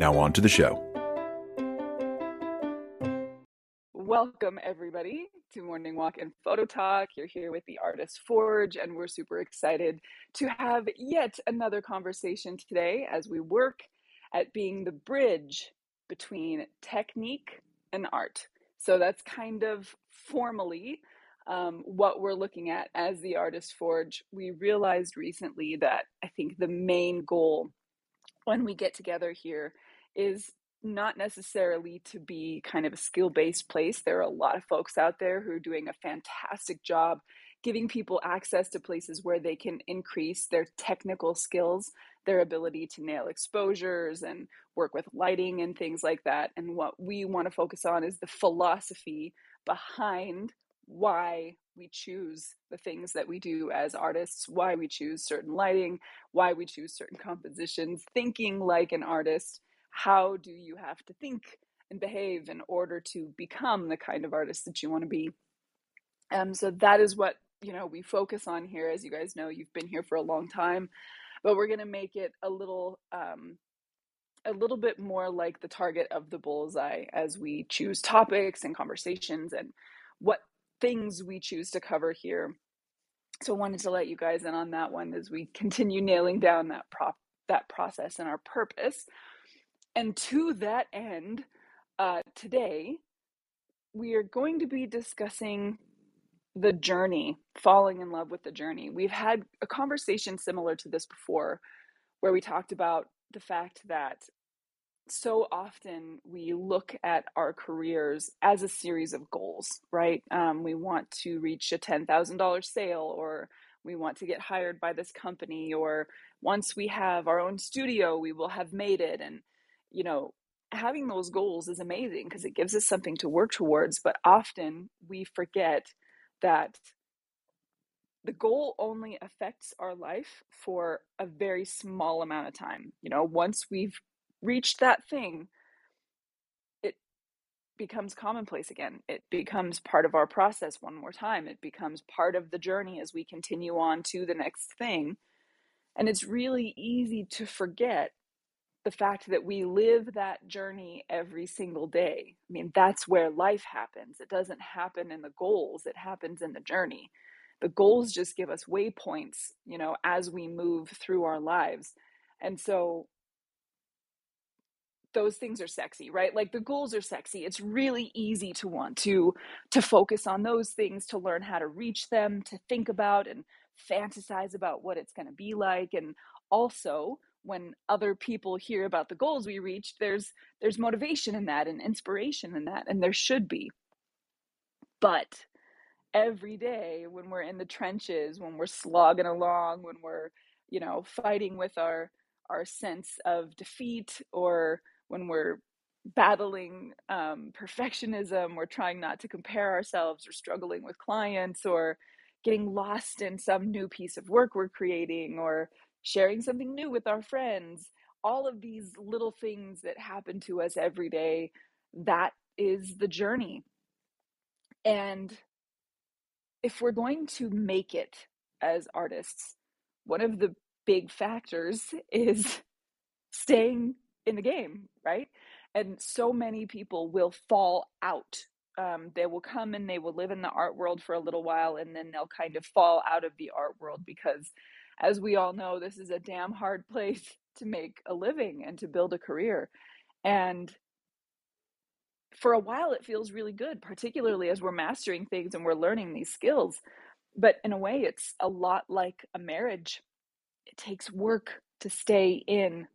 Now on to the show. Welcome, everybody, to Morning Walk and Photo Talk. You're here with the Artist Forge, and we're super excited to have yet another conversation today as we work at being the bridge between technique and art. So that's kind of formally um, what we're looking at as the Artist Forge. We realized recently that I think the main goal when we get together here is not necessarily to be kind of a skill based place. There are a lot of folks out there who are doing a fantastic job giving people access to places where they can increase their technical skills, their ability to nail exposures and work with lighting and things like that. And what we want to focus on is the philosophy behind why we choose the things that we do as artists, why we choose certain lighting, why we choose certain compositions, thinking like an artist. How do you have to think and behave in order to become the kind of artist that you want to be? Um, so that is what you know we focus on here. As you guys know, you've been here for a long time, but we're going to make it a little um, a little bit more like the target of the bullseye as we choose topics and conversations and what things we choose to cover here. So wanted to let you guys in on that one as we continue nailing down that prop that process and our purpose. And to that end, uh, today we are going to be discussing the journey, falling in love with the journey. We've had a conversation similar to this before, where we talked about the fact that so often we look at our careers as a series of goals, right? Um, we want to reach a $10,000 sale, or we want to get hired by this company, or once we have our own studio, we will have made it. And, you know, having those goals is amazing because it gives us something to work towards. But often we forget that the goal only affects our life for a very small amount of time. You know, once we've reached that thing, it becomes commonplace again. It becomes part of our process one more time. It becomes part of the journey as we continue on to the next thing. And it's really easy to forget the fact that we live that journey every single day. I mean, that's where life happens. It doesn't happen in the goals, it happens in the journey. The goals just give us waypoints, you know, as we move through our lives. And so those things are sexy right like the goals are sexy it's really easy to want to to focus on those things to learn how to reach them to think about and fantasize about what it's going to be like and also when other people hear about the goals we reached there's there's motivation in that and inspiration in that and there should be. But every day when we're in the trenches when we're slogging along when we're you know fighting with our our sense of defeat or when we're battling um, perfectionism or trying not to compare ourselves or struggling with clients or getting lost in some new piece of work we're creating or sharing something new with our friends all of these little things that happen to us every day that is the journey and if we're going to make it as artists one of the big factors is staying in the game, right? And so many people will fall out. Um, they will come and they will live in the art world for a little while and then they'll kind of fall out of the art world because, as we all know, this is a damn hard place to make a living and to build a career. And for a while, it feels really good, particularly as we're mastering things and we're learning these skills. But in a way, it's a lot like a marriage. It takes work to stay in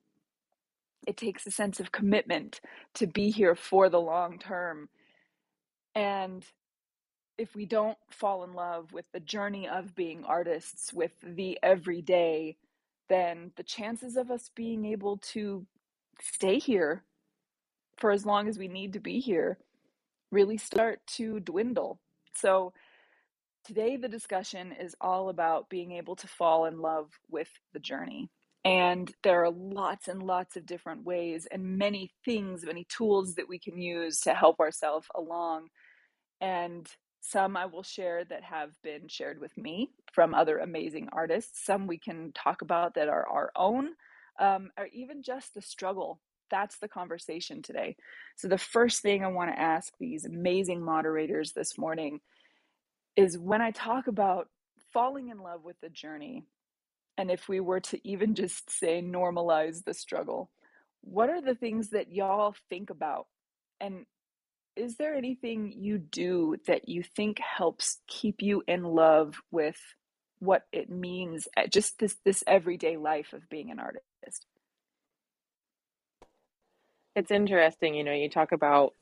it takes a sense of commitment to be here for the long term. And if we don't fall in love with the journey of being artists, with the everyday, then the chances of us being able to stay here for as long as we need to be here really start to dwindle. So, today the discussion is all about being able to fall in love with the journey. And there are lots and lots of different ways and many things, many tools that we can use to help ourselves along. And some I will share that have been shared with me from other amazing artists. Some we can talk about that are our own, um, or even just the struggle. That's the conversation today. So, the first thing I want to ask these amazing moderators this morning is when I talk about falling in love with the journey, and if we were to even just say normalize the struggle, what are the things that y'all think about? And is there anything you do that you think helps keep you in love with what it means uh, just this this everyday life of being an artist? It's interesting, you know, you talk about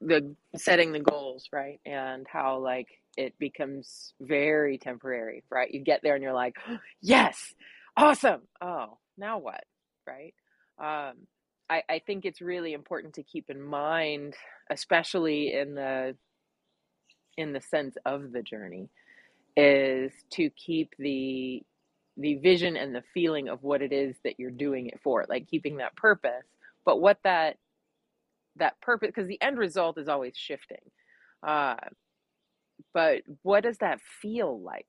the setting the goals, right? And how like it becomes very temporary, right? You get there and you're like, yes, awesome. Oh, now what? Right. Um, I, I think it's really important to keep in mind, especially in the in the sense of the journey, is to keep the the vision and the feeling of what it is that you're doing it for, like keeping that purpose, but what that that purpose because the end result is always shifting. Uh, but what does that feel like?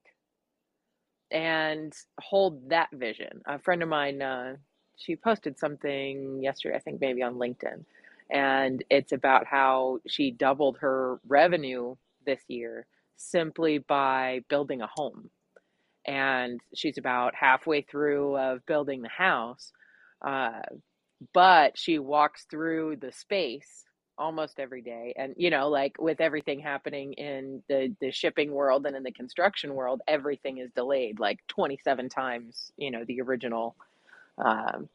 And hold that vision. A friend of mine, uh, she posted something yesterday, I think maybe on LinkedIn, and it's about how she doubled her revenue this year simply by building a home. And she's about halfway through of building the house, uh, but she walks through the space almost every day and you know like with everything happening in the the shipping world and in the construction world everything is delayed like 27 times you know the original um,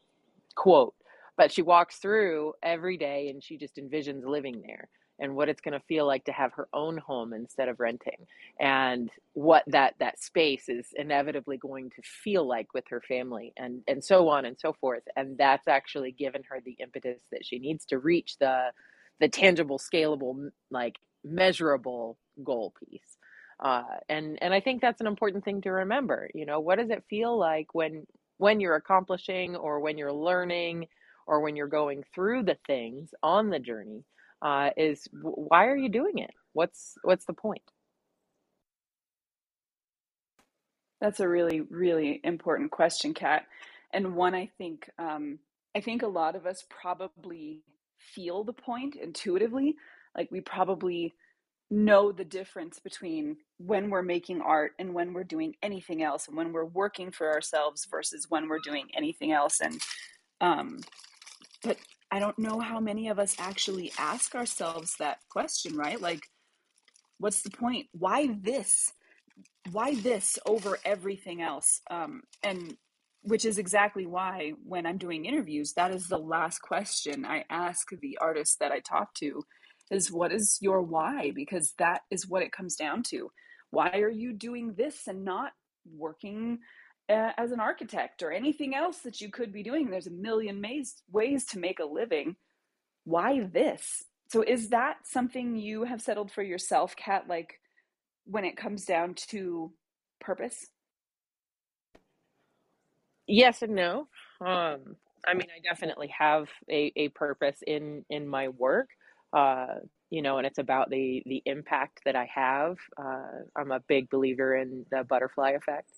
quote but she walks through every day and she just envisions living there and what it's going to feel like to have her own home instead of renting and what that that space is inevitably going to feel like with her family and and so on and so forth and that's actually given her the impetus that she needs to reach the the tangible, scalable, like measurable goal piece. Uh, and and I think that's an important thing to remember. You know, what does it feel like when when you're accomplishing or when you're learning or when you're going through the things on the journey? Uh, is why are you doing it? What's what's the point? That's a really really important question, Cat, and one I think um, I think a lot of us probably feel the point intuitively. Like we probably know the difference between when we're making art and when we're doing anything else and when we're working for ourselves versus when we're doing anything else. And um but i don't know how many of us actually ask ourselves that question right? Like what's the point? Why this? Why this over everything else? Um and which is exactly why when i'm doing interviews that is the last question i ask the artist that i talk to is what is your why? Because that is what it comes down to. Why are you doing this and not working uh, as an architect or anything else that you could be doing? There's a million ways ways to make a living. Why this? So is that something you have settled for yourself Cat like when it comes down to purpose? Yes and no. Um, I mean, I definitely have a, a purpose in in my work. Uh, you know, and it's about the the impact that I have. Uh, I'm a big believer in the butterfly effect,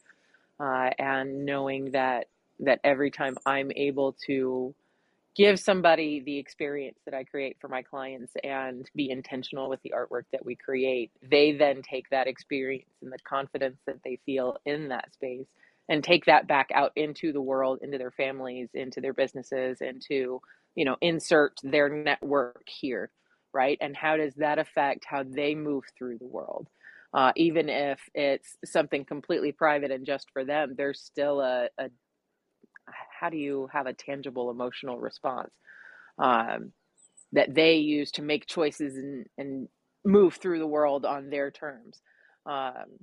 uh, and knowing that that every time I'm able to give somebody the experience that I create for my clients and be intentional with the artwork that we create, they then take that experience and the confidence that they feel in that space and take that back out into the world, into their families, into their businesses, into, you know, insert their network here, right? And how does that affect how they move through the world? Uh, even if it's something completely private and just for them, there's still a, a how do you have a tangible emotional response um, that they use to make choices and, and move through the world on their terms. Um,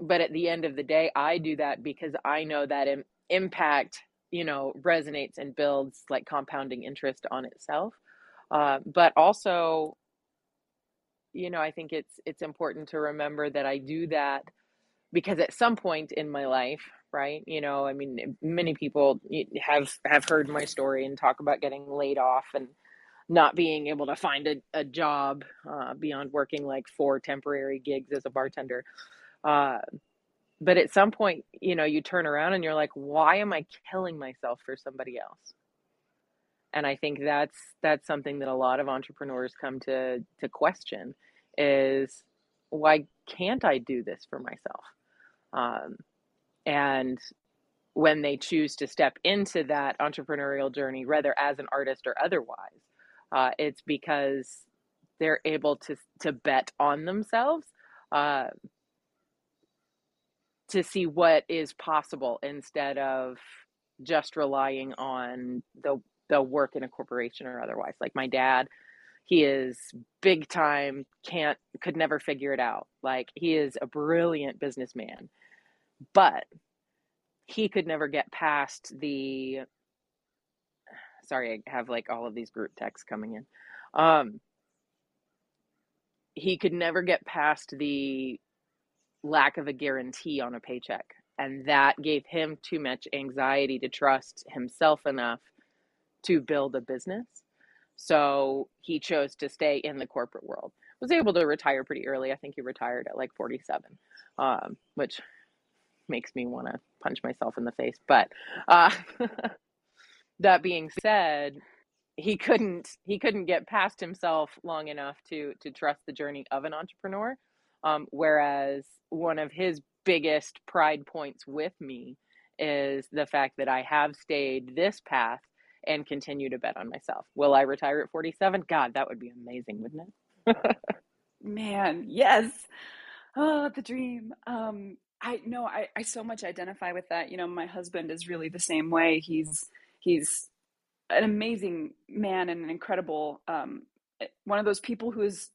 but at the end of the day i do that because i know that Im- impact you know resonates and builds like compounding interest on itself Uh, but also, you know, I think it's it's important to remember that I do that because at some point in my life, right? You know, I mean, many people have have heard my story and talk about getting laid off and not being able to find a, a job uh, beyond working like four temporary gigs as a bartender. Uh, but at some point, you know, you turn around and you're like, why am I killing myself for somebody else? And I think that's that's something that a lot of entrepreneurs come to to question is why can't I do this for myself? Um, and when they choose to step into that entrepreneurial journey, whether as an artist or otherwise, uh, it's because they're able to to bet on themselves uh, to see what is possible instead of just relying on the the work in a corporation or otherwise. Like my dad, he is big time, can't could never figure it out. Like he is a brilliant businessman, but he could never get past the sorry, I have like all of these group texts coming in. Um, he could never get past the lack of a guarantee on a paycheck. And that gave him too much anxiety to trust himself enough to build a business. So he chose to stay in the corporate world. Was able to retire pretty early. I think he retired at like 47, um, which makes me want to punch myself in the face. But uh, that being said, he couldn't he couldn't get past himself long enough to to trust the journey of an entrepreneur. Um, whereas one of his biggest pride points with me is the fact that I have stayed this path and continue to bet on myself. Will I retire at 47? God, that would be amazing, wouldn't it? Man, yes. Oh, the dream. Um, I know I, I so much identify with that. You know, my husband is really the same way. He's he's an amazing man and an incredible um, eh, one of those people who is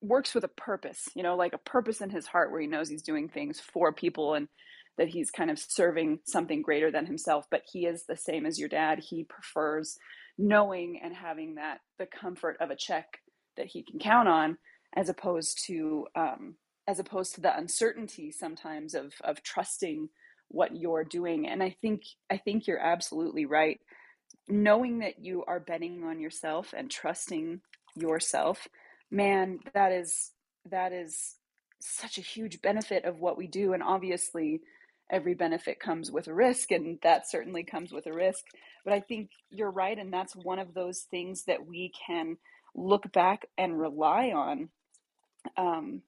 works with a purpose you know like a purpose in his heart where he knows he's doing things for people and that he's kind of serving something greater than himself but he is the same as your dad. He prefers knowing and having that the comfort of a check that he can count on as opposed to um, as opposed to the uncertainty sometimes of of trusting what you're doing. And i think i think you're absolutely right. Knowing that you are betting on yourself and trusting yourself man that is that is such a huge benefit of what we do. And obviously every benefit comes with a risk and that certainly comes with a risk. But i think you're right and that's one of those things that we can look back and rely on um,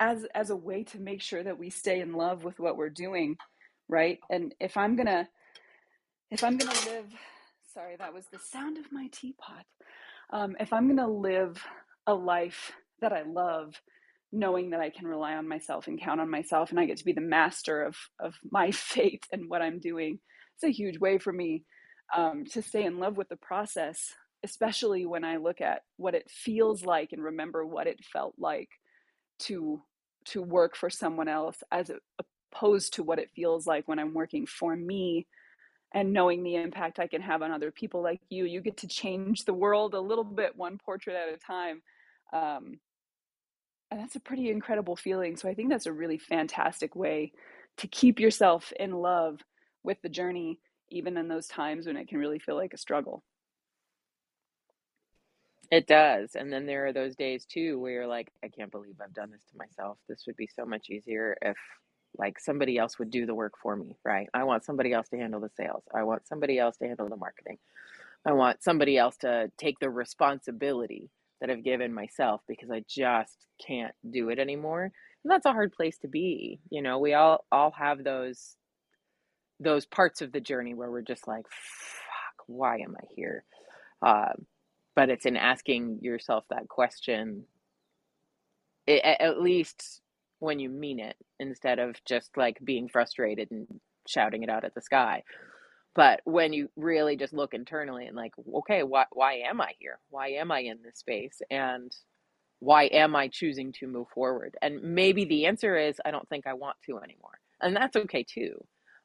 as as a way to make sure that we stay in love with what we're doing right? And if i'm gonna if i'm gonna live sorry that was the sound of my teapot. Um, if i'm gonna live a life that i love knowing that i can rely on myself and count on myself and i get to be the master of of my fate and what i'm doing it's a huge way for me um, to stay in love with the process especially when i look at what it feels like and remember what it felt like to to work for someone else as opposed to what it feels like when I'm working for me and knowing the impact I can have on other people like you. You get to change the world a little bit, one portrait at a time. Um, and that's a pretty incredible feeling. So I think that's a really fantastic way to keep yourself in love with the journey, even in those times when it can really feel like a struggle. It does. And then there are those days too where you're like, I can't believe I've done this to myself. This would be so much easier if like somebody else would do the work for me, right? I want somebody else to handle the sales. I want somebody else to handle the marketing. I want somebody else to take the responsibility that I've given myself because I just can't do it anymore. And that's a hard place to be. You know, we all all have those those parts of the journey where we're just like, fuck, why am I here? Um, but it's in asking yourself that question at least when you mean it instead of just like being frustrated and shouting it out at the sky but when you really just look internally and like okay why why am i here? Why am i in this space? And why am i choosing to move forward? And maybe the answer is i don't think i want to anymore. And that's okay too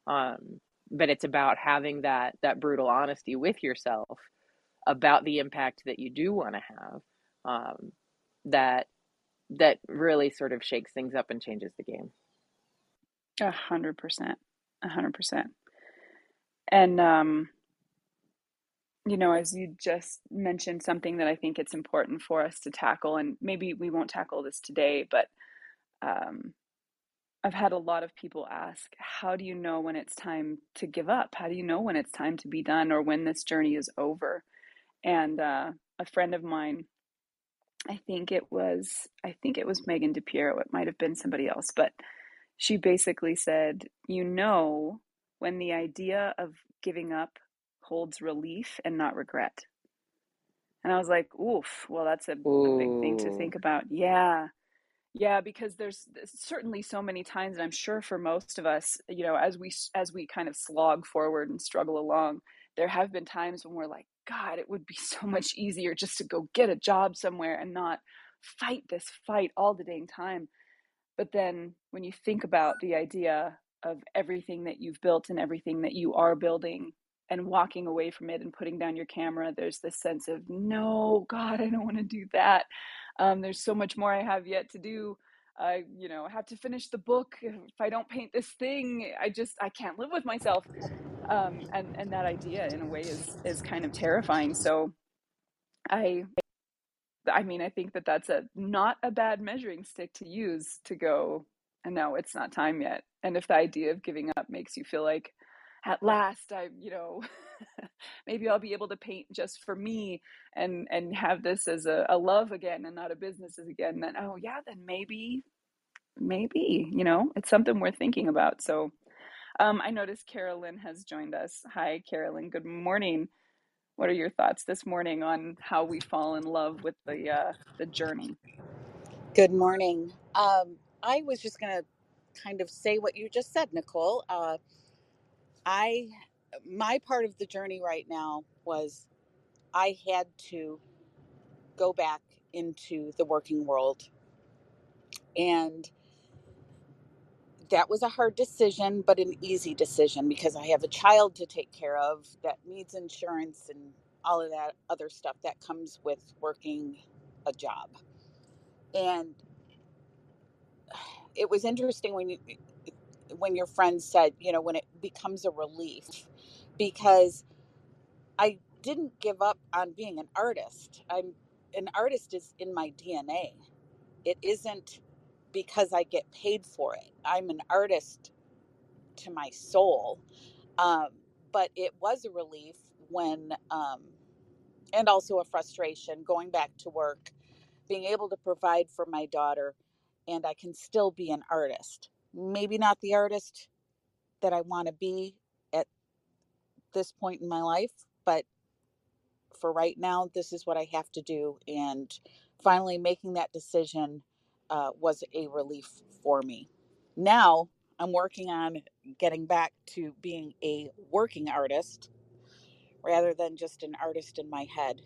um, but it's about having that that brutal honesty with yourself about the impact that you do want to have um, that that really sort of shakes things up and changes the game. A hundred percent a hundred percent and um you know as you just mentioned something that i think it's important for us to tackle and maybe we won't tackle this today but um I've had a lot of people ask, how do you know when it's time to give up? How do you know when it's time to be done or when this journey is over? And uh, a friend of mine, I think it was, I think it was Megan DePiero. It might have been somebody else, but she basically said, you know, when the idea of giving up holds relief and not regret. And I was like, oof, well, that's a, a big thing to think about. Yeah. Yeah, because there's certainly so many times, and I'm sure for most of us, you know, as we as we kind of slog forward and struggle along, there have been times when we're like, God, it would be so much easier just to go get a job somewhere and not fight this fight all the dang time. But then when you think about the idea of everything that you've built and everything that you are building and walking away from it and putting down your camera, there's this sense of, no, God, I don't want to do that. Um, there's so much more I have yet to do. I, you know, have to finish the book. If I don't paint this thing, I just I can't live with myself. Um, and and that idea, in a way, is is kind of terrifying. So, I, I mean, I think that that's a not a bad measuring stick to use to go. And no, it's not time yet. And if the idea of giving up makes you feel like, at last, I, you know. maybe I'll be able to paint just for me and and have this as a, a love again and not a business again. Then oh yeah, then maybe maybe you know it's something we're thinking about. So um, I noticed Carolyn has joined us. Hi, Carolyn. Good morning. What are your thoughts this morning on how we fall in love with the uh, the journey? Good morning. Um, I was just going to kind of say what you just said, Nicole. Uh, I my part of the journey right now was I had to go back into the working world. And that was a hard decision, but an easy decision because I have a child to take care of that needs insurance and all of that other stuff that comes with working a job. And it was interesting when you when your friend said, you know, when it becomes a relief because I didn't give up on being an artist. I'm an artist is in my DNA. It isn't because I get paid for it. I'm an artist to my soul. Um, but it was a relief when, um, and also a frustration going back to work, being able to provide for my daughter, and I can still be an artist. Maybe not the artist that I want to be at this point in my life, but for right now, this is what I have to do. And finally, making that decision uh, was a relief for me. Now I'm working on getting back to being a working artist rather than just an artist in my head.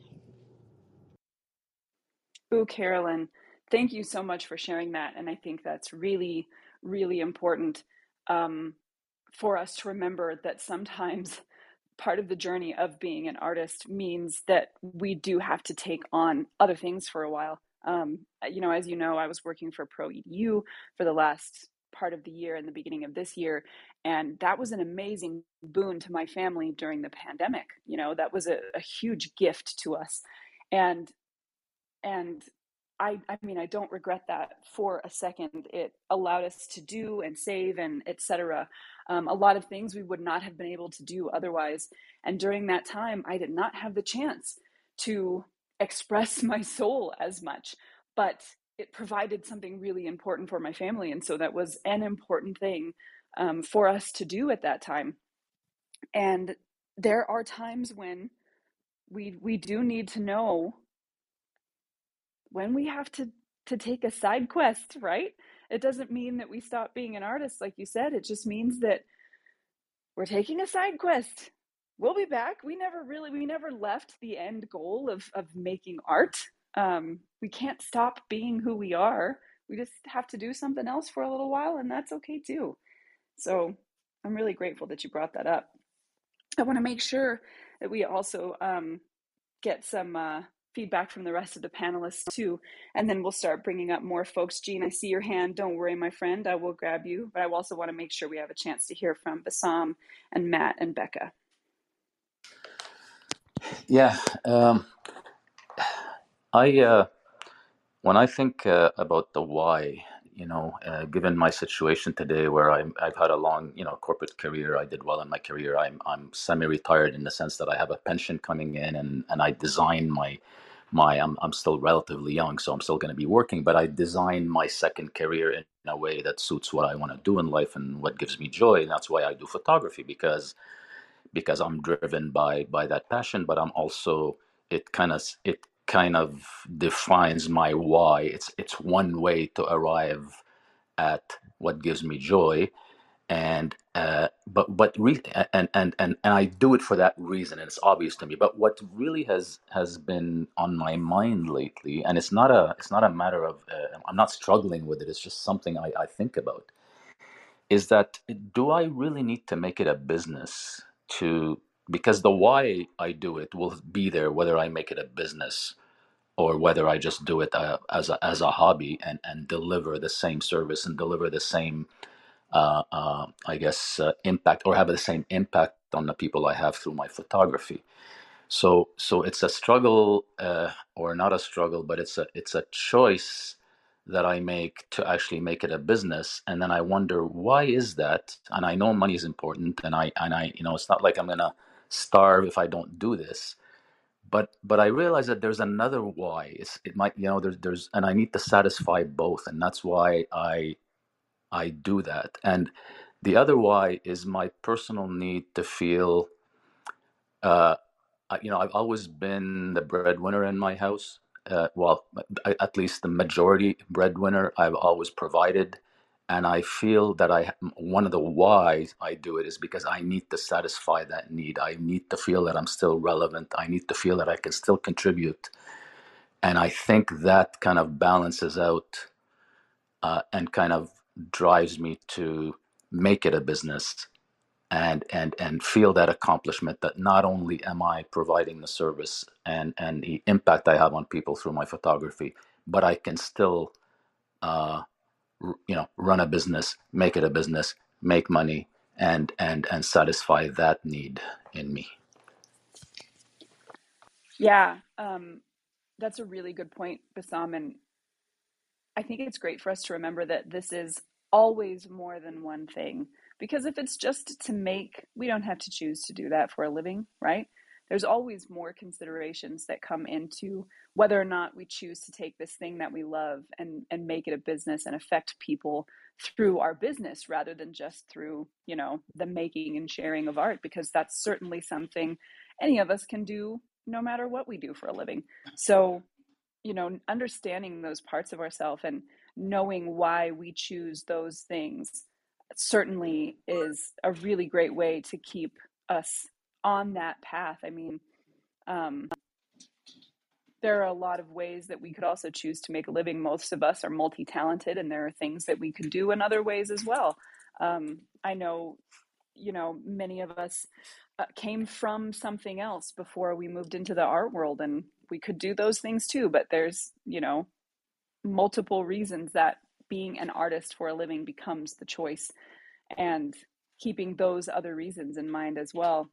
Ooh, Carolyn, thank you so much for sharing that. And I think that's really, really important um, for us to remember that sometimes part of the journey of being an artist means that we do have to take on other things for a while. Um, you know, as you know, I was working for Pro EDU for the last part of the year and the beginning of this year, and that was an amazing boon to my family during the pandemic. You know, that was a, a huge gift to us, and and I, I mean, I don't regret that for a second. It allowed us to do and save and etc. Um, a lot of things we would not have been able to do otherwise. And during that time, I did not have the chance to express my soul as much, but it provided something really important for my family. And so that was an important thing um, for us to do at that time. And there are times when we we do need to know when we have to to take a side quest, right? It doesn't mean that we stop being an artist, like you said. It just means that we're taking a side quest. We'll be back. We never really, we never left the end goal of of making art. Um, we can't stop being who we are. We just have to do something else for a little while, and that's okay too. So I'm really grateful that you brought that up. I want to make sure that we also um, get some uh, feedback from the rest of the panelists too, and then we'll start bringing up more folks. Jean, I see your hand. Don't worry, my friend. I will grab you, but I also want to make sure we have a chance to hear from Bassam and Matt and Bekka. Yeah, um, I uh, when I think uh, about the why, you know, uh, given my situation today, where I'm, I've had a long, you know, corporate career, I did well in my career. I'm I'm semi-retired in the sense that I have a pension coming in, and and I design my my I'm I'm still relatively young, so I'm still going to be working, but I design my second career in a way that suits what I want to do in life and what gives me joy, and that's why I do photography because because I'm driven by by that passion, but I'm also it kind of it kind of defines my why. It's it's one way to arrive at what gives me joy, and uh, but but re- and, and and and I do it for that reason, and it's obvious to me. But what really has has been on my mind lately, and it's not a it's not a matter of uh, I'm not struggling with it. It's just something I, I think about. Is that do I really need to make it a business to because the why I do it will be there whether I make it a business or whether I just do it uh, as a as a hobby and and deliver the same service and deliver the same uh, uh, I guess uh, impact or have the same impact on the people I have through my photography. So so it's a struggle uh, or not a struggle, but it's a it's a choice that I make to actually make it a business, and then I wonder why is that? And I know money is important, and I and I you know it's not like I'm gonna starve if I don't do this. But but I realize that there's another why. It's it might you know there's there's and I need to satisfy both, and that's why I I do that. And the other why is my personal need to feel. Uh, you know, I've always been the breadwinner in my house. Uh, well, at least the majority breadwinner. I've always provided, and I feel that I one of the whys I do it is because I need to satisfy that need. I need to feel that I'm still relevant. I need to feel that I can still contribute, and I think that kind of balances out uh, and kind of drives me to make it a business and and and feel that accomplishment that not only am I providing the service and and the impact I have on people through my photography, but I can still uh, you know run a business, make it a business, make money, and and and satisfy that need in me. Yeah, um, that's a really good point, Bassam. And I think it's great for us to remember that this is always more than one thing. Because if it's just to make, we don't have to choose to do that for a living, right? There's always more considerations that come into whether or not we choose to take this thing that we love and, and make it a business and affect people through our business rather than just through, you know, the making and sharing of art, because that's certainly something any of us can do no matter what we do for a living. So you know, understanding those parts of ourselves and knowing why we choose those things certainly is a really great way to keep us on that path. I mean, um, there are a lot of ways that we could also choose to make a living. Most of us are multi talented, and there are things that we could do in other ways as well. Um, I know, you know, many of us uh, came from something else before we moved into the art world, and we could do those things too. But there's, you know, multiple reasons that being an artist for a living becomes the choice, and keeping those other reasons in mind as well.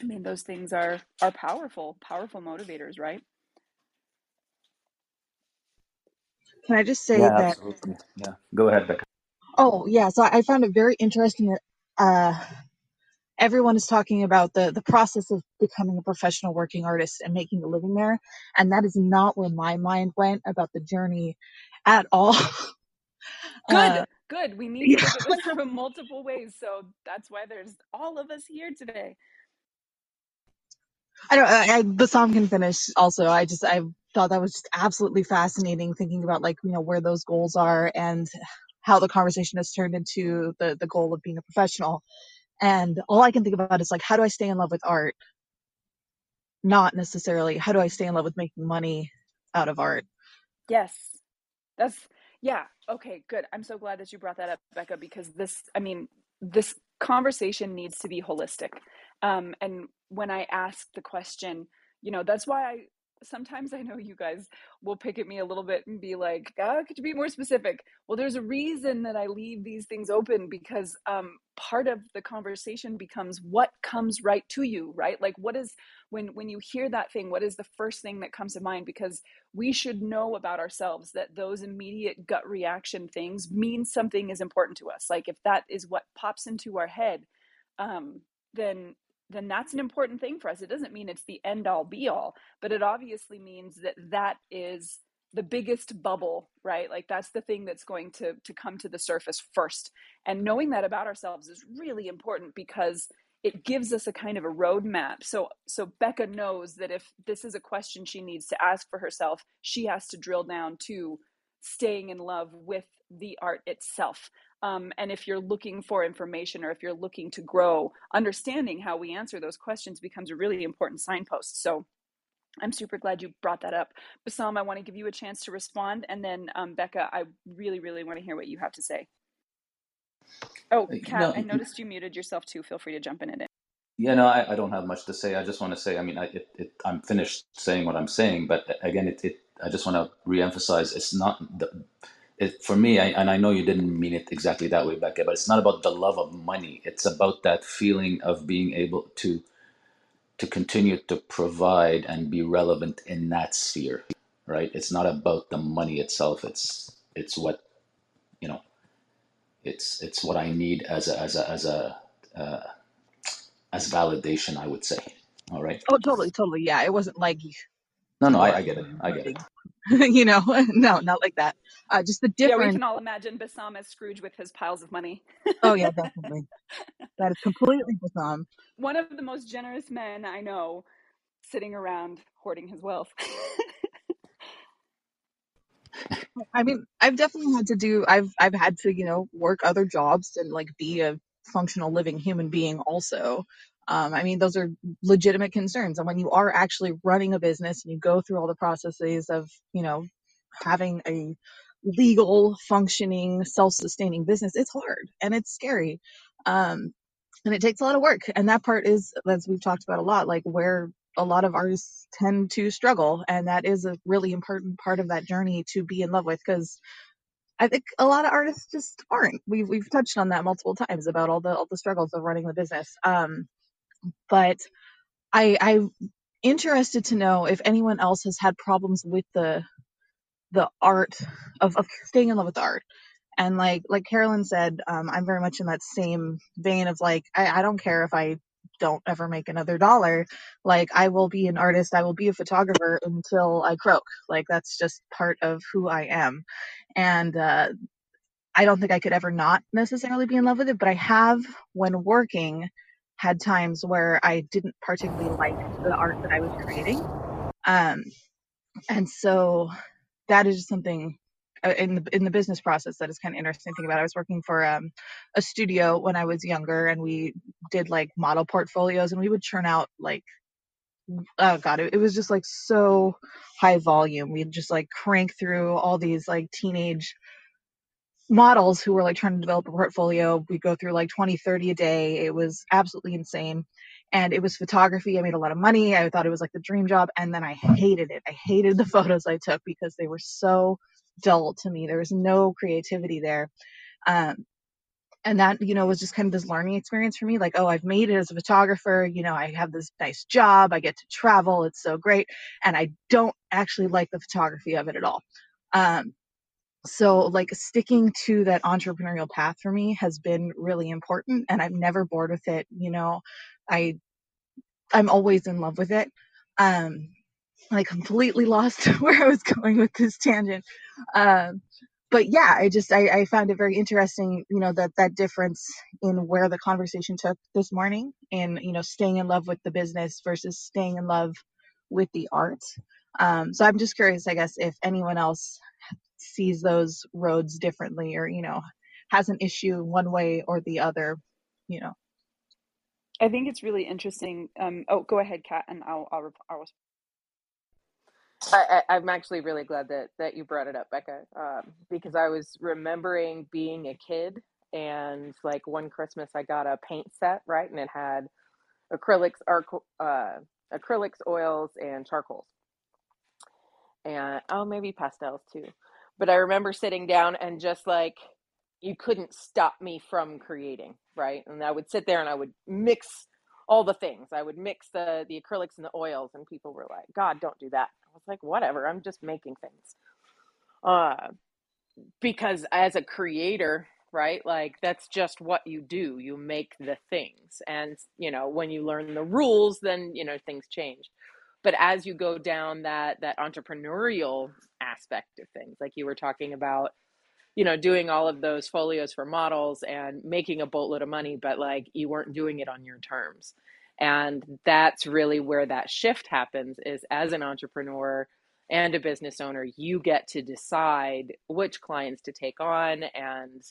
I mean, those things are are powerful, powerful motivators, right? Can I just say Yeah, that? absolutely. Yeah, go ahead, Bekka. Oh, yeah. So I found it very interesting that uh, everyone is talking about the the process of becoming a professional working artist and making a living there, and that is not where my mind went about the journey at all. Good, uh, good. We need to yeah. look at this from multiple ways. So that's why there's all of us here today. I don't. I, I, the song can finish. Also, I just I thought that was just absolutely fascinating thinking about like you know where those goals are and how the conversation has turned into the the goal of being a professional. And all I can think about is like how do I stay in love with art, not necessarily how do I stay in love with making money out of art. Yes. That's yeah. Okay, good. I'm so glad that you brought that up, Bekka, because this, I mean, this conversation needs to be holistic. Um, and when I ask the question, you know that's why i sometimes i know you guys will pick at me a little bit and be like ah, could you be more specific? Well there's a reason that i leave these things open because um, part of the conversation becomes what comes right to you right? Like what is when when you hear that thing what is the first thing that comes to mind? Because we should know about ourselves that those immediate gut reaction things mean something is important to us. Like if that is what pops into our head um, then then that's an important thing for us. It doesn't mean it's the end all be all, but it obviously means that that is the biggest bubble, right? Like that's the thing that's going to to come to the surface first. And knowing that about ourselves is really important because it gives us a kind of a roadmap. So so Bekka knows that if this is a question she needs to ask for herself, she has to drill down to staying in love with the art itself. Um, and if you're looking for information or if you're looking to grow, understanding how we answer those questions becomes a really important signpost. So I'm super glad you brought that up. Bassam, I want to give you a chance to respond. And then um, Bekka, I really, really want to hear what you have to say. Oh, Cat, no, I noticed you muted yourself too. Feel free to jump in at it. Yeah, no, I, I don't have much to say. I just want to say, I mean, I, it, it, I'm finished saying what I'm saying, but again, it, it I just want to reemphasize it's not the, it, for me, I, and I know you didn't mean it exactly that way, Bekka, but it's not about the love of money. It's about that feeling of being able to to continue to provide and be relevant in that sphere, right? It's not about the money itself. It's it's what you know. It's it's what I need as a as a as a uh, as validation. I would say. All right. Oh, totally, totally. Yeah, it wasn't like no, no, I, I get it. I get it. you know, no, not like that. Uh, just the difference. Yeah, we can all imagine Bassam as Scrooge with his piles of money. oh yeah, definitely. that is completely Bassam. One of the most generous men I know, sitting around hoarding his wealth. I mean, I've definitely had to do. I've I've had to you know work other jobs and like be a functional living human being also um, I mean, those are legitimate concerns. And when you are actually running a business and you go through all the processes of, you know, having a legal, functioning, self sustaining business, it's hard and it's scary. Um, and it takes a lot of work. And that part is, as we've talked about a lot, like where a lot of artists tend to struggle. And that is a really important part of that journey to be in love with because I think a lot of artists just aren't. We've we've touched on that multiple times about all the all the struggles of running the business. Um, but I I'm interested to know if anyone else has had problems with the the art of, of staying in love with art. And like like Carolyn said, um, I'm very much in that same vein of like I, I don't care if I don't ever make another dollar. Like I will be an artist, I will be a photographer until I croak. Like that's just part of who I am. And uh, I don't think I could ever not necessarily be in love with it, but I have when working had times where I didn't particularly like the art that I was creating. Um, and so that is something uh, in the in the business process that is kind of interesting thing about. I was working for um, a studio when I was younger, and we did like model portfolios, and we would churn out like oh god, it, it was just like so high volume. We'd just like crank through all these like teenage models who were like trying to develop a portfolio. We go through like 20, 30 a day. It was absolutely insane. And it was photography. I made a lot of money. I thought it was like the dream job. And then I hated it. I hated the photos I took because they were so dull to me. There was no creativity there. Um, and that, you know, was just kind of this learning experience for me. Like, oh, I've made it as a photographer. You know, I have this nice job. I get to travel. It's so great. And I don't actually like the photography of it at all. Um, so like sticking to that entrepreneurial path for me has been really important and i'm never bored with it you know? I i'm always in love with it. Um i completely lost where i was going with this tangent. Um but yeah i just I, I found it very interesting you know that that difference in where the conversation took this morning in you know staying in love with the business versus staying in love with the art um, so i'm just curious i guess if anyone else sees those roads differently or you know has an issue one way or the other you know i think it's really interesting um oh go ahead Cat and i'll i'll, I'll... I, I, am actually really glad that that you brought it up, Bekka, um, because I was remembering being a kid and like one Christmas I got a paint set right, and it had acrylics, uh, acrylics, oils, and charcoals. And oh, maybe pastels too. But I remember sitting down and just like you couldn't stop me from creating, right? And I would sit there and I would mix all the things. I would mix the the acrylics and the oils, and people were like, "God, don't do that." I was like, "Whatever, I'm just making things." Uh, because as a creator, right? Like that's just what you do. You make the things. And, you know, when you learn the rules, then, you know, things change. But as you go down that that entrepreneurial aspect of things, like you were talking about, you know, doing all of those folios for models and making a boatload of money, but like you weren't doing it on your terms. And that's really where that shift happens is as an entrepreneur, and a business owner, you get to decide which clients to take on and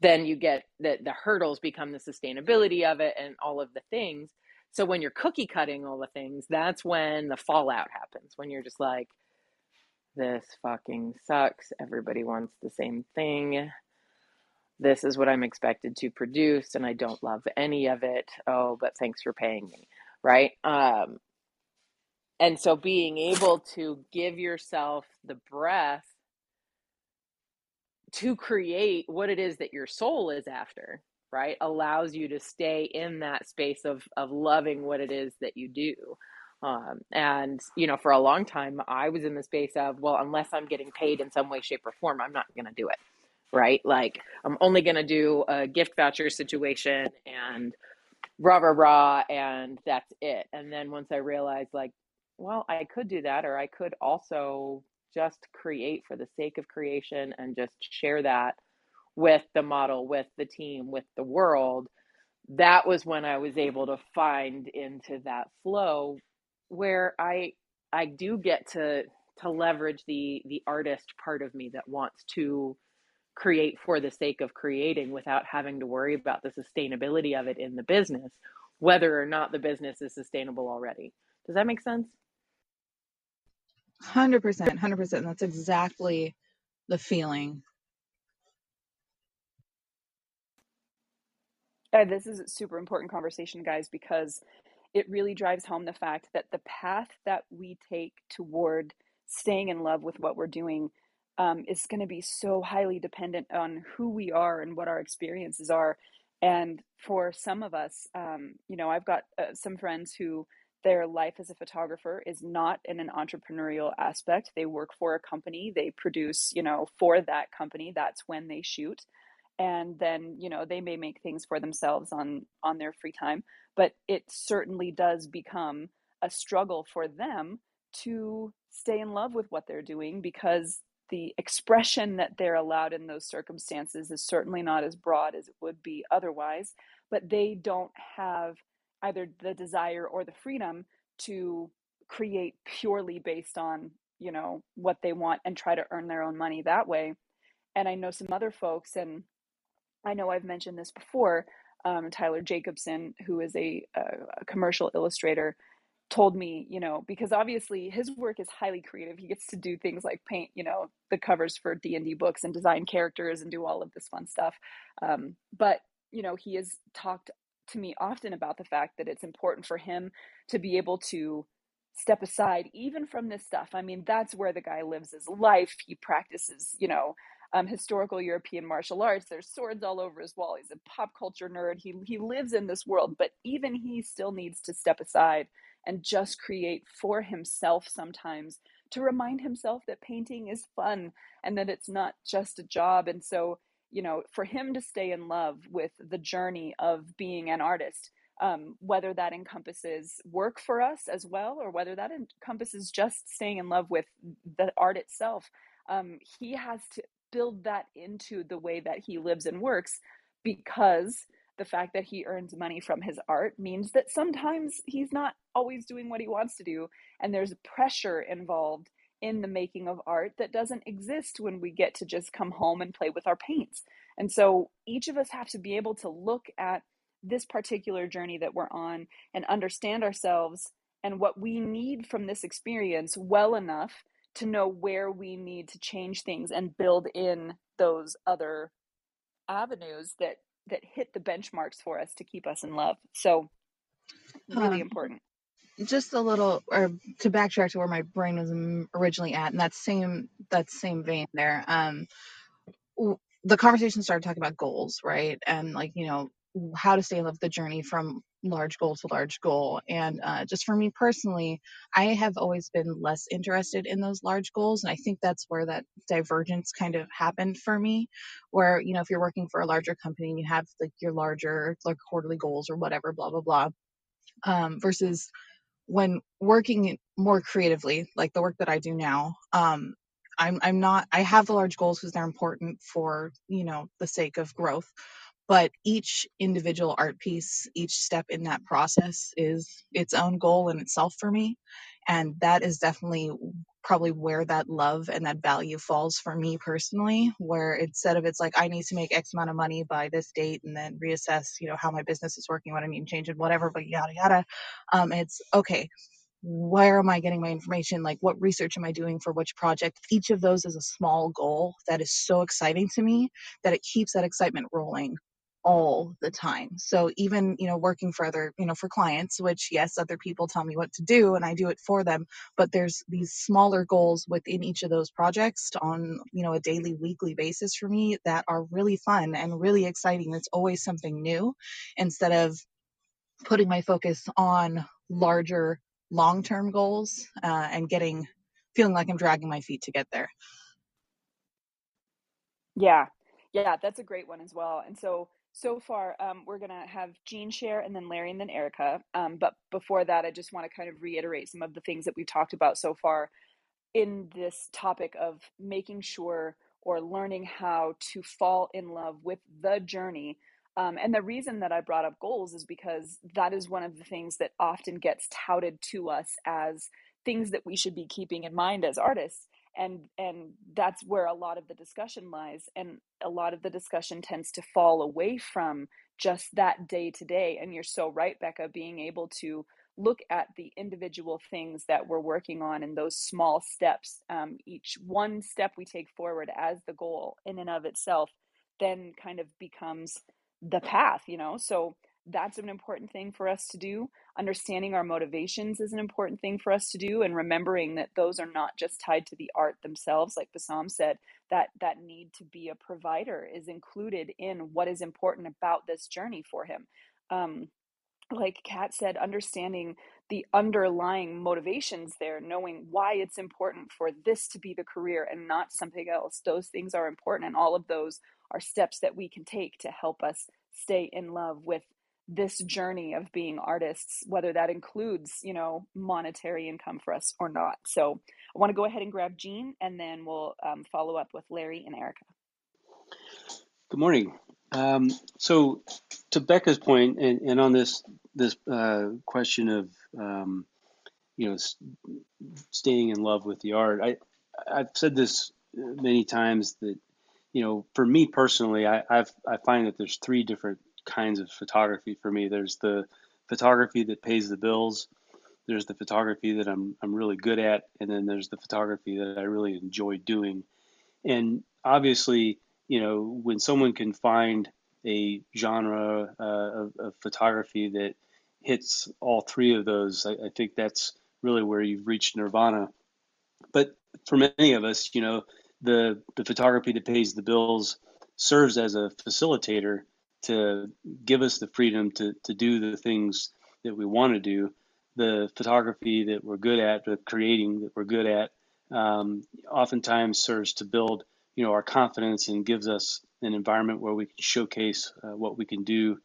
then you get that the hurdles become the sustainability of it and all of the things. So when you're cookie cutting all the things, that's when the fallout happens. When you're just like this fucking sucks. Everybody wants the same thing. This is what I'm expected to produce and I don't love any of it. Oh, but thanks for paying me, right? Um and so being able to give yourself the breath to create what it is that your soul is after, right? Allows you to stay in that space of of loving what it is that you do. Um, and you know, for a long time, I was in the space of, well, unless I'm getting paid in some way, shape, or form, I'm not going to do it, right? Like, I'm only going to do a gift voucher situation and rah rah rah, and that's it. And then once I realized, like, well, I could do that, or I could also just create for the sake of creation and just share that with the model, with the team, with the world. That was when I was able to find into that flow where I I do get to to leverage the the artist part of me that wants to create for the sake of creating without having to worry about the sustainability of it in the business, whether or not the business is sustainable already. Does that make sense? Hundred percent, hundred percent. That's exactly the feeling. Uh, this is a super important conversation, guys, because it really drives home the fact that the path that we take toward staying in love with what we're doing um, is going to be so highly dependent on who we are and what our experiences are. And for some of us, um, you know, I've got uh, some friends who their life as a photographer is not in an entrepreneurial aspect. They work for a company, they produce, you know, for that company. That's when they shoot. And then, you know, they may make things for themselves on on their free time, but it certainly does become a struggle for them to stay in love with what they're doing because the expression that they're allowed in those circumstances is certainly not as broad as it would be otherwise, but they don't have either the desire or the freedom to create purely based on you know what they want and try to earn their own money that way. And i know some other folks and i know i've mentioned this before um, tyler jacobson who is a, a, commercial illustrator told me you know because obviously his work is highly creative he gets to do things like paint you know the covers for d&d books and design characters and do all of this fun stuff um, but you know he has talked to me often about the fact that it's important for him to be able to step aside even from this stuff. I mean, that's where the guy lives his life. He practices, you know, um, historical European martial arts. There's swords all over his wall. He's a pop culture nerd. He he lives in this world, but even he still needs to step aside and just create for himself sometimes to remind himself that painting is fun and that it's not just a job. And so you know, for him to stay in love with the journey of being an artist, um, whether that encompasses work for us as well, or whether that encompasses just staying in love with the art itself, um, he has to build that into the way that he lives and works because the fact that he earns money from his art means that sometimes he's not always doing what he wants to do and there's pressure involved in the making of art that doesn't exist when we get to just come home and play with our paints. And so each of us have to be able to look at this particular journey that we're on and understand ourselves and what we need from this experience well enough to know where we need to change things and build in those other avenues that that hit the benchmarks for us to keep us in love. So really um, important. just a little, or to backtrack to where my brain was originally at, and that same that same vein there. Um, the conversation started talking about goals, right? And like, you know, how to stay love the journey from large goal to large goal. And uh, just for me personally, I have always been less interested in those large goals. And I think that's where that divergence kind of happened for me, where, you know, if you're working for a larger company and you have like your larger, like quarterly goals or whatever, blah, blah, blah, um, versus when working more creatively, like the work that I do now, um, I'm I'm not I have the large goals because they're important for, you know, the sake of growth. But each individual art piece, each step in that process is its own goal in itself for me. And that is definitely probably where that love and that value falls for me personally, where instead of it's like I need to make X amount of money by this date and then reassess, you know, how my business is working, what I need to change and whatever, but yada yada. Um, it's okay where am I getting my information? Like, what research am I doing for which project? Each of those is a small goal that is so exciting to me that it keeps that excitement rolling all the time. So even, you know, working for other, you know, for clients, which yes, other people tell me what to do and I do it for them, but there's these smaller goals within each of those projects on, you know, a daily, weekly basis for me that are really fun and really exciting. It's always something new instead of putting my focus on larger long-term goals uh, and getting feeling like I'm dragging my feet to get there. Yeah, yeah, that's a great one as well. And so so far, um, we're gonna have Gene share, and then Larry, and then Erica. Um, but before that, I just want to kind of reiterate some of the things that we've talked about so far in this topic of making sure or learning how to fall in love with the journey. Um, and the reason that I brought up goals is because that is one of the things that often gets touted to us as things that we should be keeping in mind as artists. And and that's where a lot of the discussion lies. And a lot of the discussion tends to fall away from just that day to day. And you're so right, Bekka, being able to look at the individual things that we're working on and those small steps. Um, each one step we take forward as the goal in and of itself then kind of becomes the path, you know? So that's an important thing for us to do. Understanding our motivations is an important thing for us to do and remembering that those are not just tied to the art themselves like Bassam said that that need to be a provider is included in what is important about this journey for him. Um, like Cat said, understanding the underlying motivations there, knowing why it's important for this to be the career and not something else. Those things are important, and all of those are steps that we can take to help us stay in love with this journey of being artists, whether that includes, you know, monetary income for us or not. So I want to go ahead and grab Gene, and then we'll um, follow up with Larry and Erica. Good morning. Um, so, to Bekka's point, and, and on this this uh, question of um, you know staying in love with the art, I I've said this many times that you know for me personally, I I've, I find that there's three different kinds of photography for me. There's the photography that pays the bills. There's the photography that I'm I'm really good at, and then there's the photography that I really enjoy doing. And obviously, you know, when someone can find a genre uh, of, of, photography that hits all three of those, I, I, think that's really where you've reached nirvana. But for many of us, you know, the the photography that pays the bills serves as a facilitator to give us the freedom to to do the things that we want to do. The photography that we're good at, the creating that we're good at, um, oftentimes serves to build you know our confidence and gives us an environment where we can showcase uh, what we can do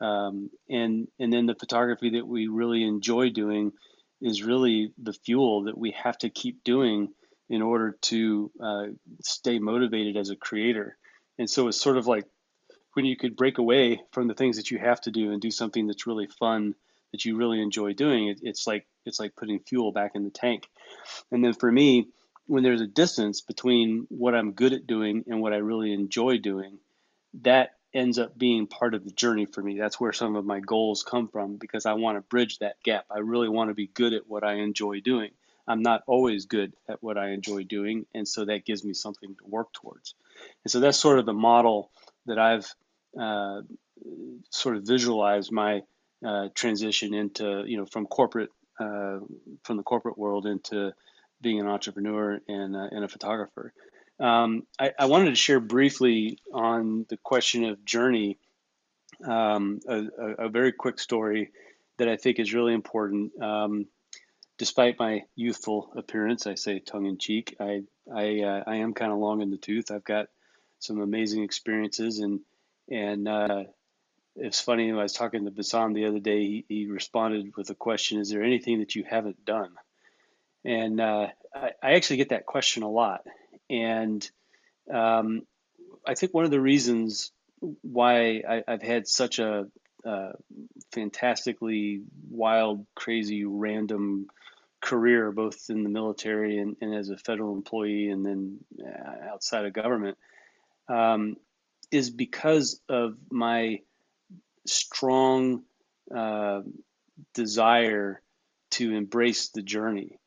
um, and and then the photography that we really enjoy doing is really the fuel that we have to keep doing in order to uh, stay motivated as a creator and so it's sort of like when you could break away from the things that you have to do and do something that's really fun that you really enjoy doing it, it's like it's like putting fuel back in the tank and then for me when there's a distance between what I'm good at doing and what I really enjoy doing, that ends up being part of the journey for me. That's where some of my goals come from because I want to bridge that gap. I really want to be good at what I enjoy doing. I'm not always good at what I enjoy doing, and so that gives me something to work towards. And so that's sort of the model that I've uh, sort of visualize my uh, transition into, you know, from corporate uh, from the corporate world into being an entrepreneur and, uh, and a photographer. Um, I, I, wanted to share briefly on the question of journey um, a, a, very quick story that I think is really important. Um, despite my youthful appearance, I say tongue in cheek, I I, uh, I am kind of long in the tooth. I've got some amazing experiences, and and uh, it's funny. I was talking to Bassam the other day. He, he responded with a question: "Is there anything that you haven't done?" And uh, I, I, actually get that question a lot, and um, I think one of the reasons why I, have had such a uh, fantastically wild, crazy, random career, both in the military and, and as a federal employee, and then uh, outside of government, um, is because of my strong uh, desire to embrace the journey.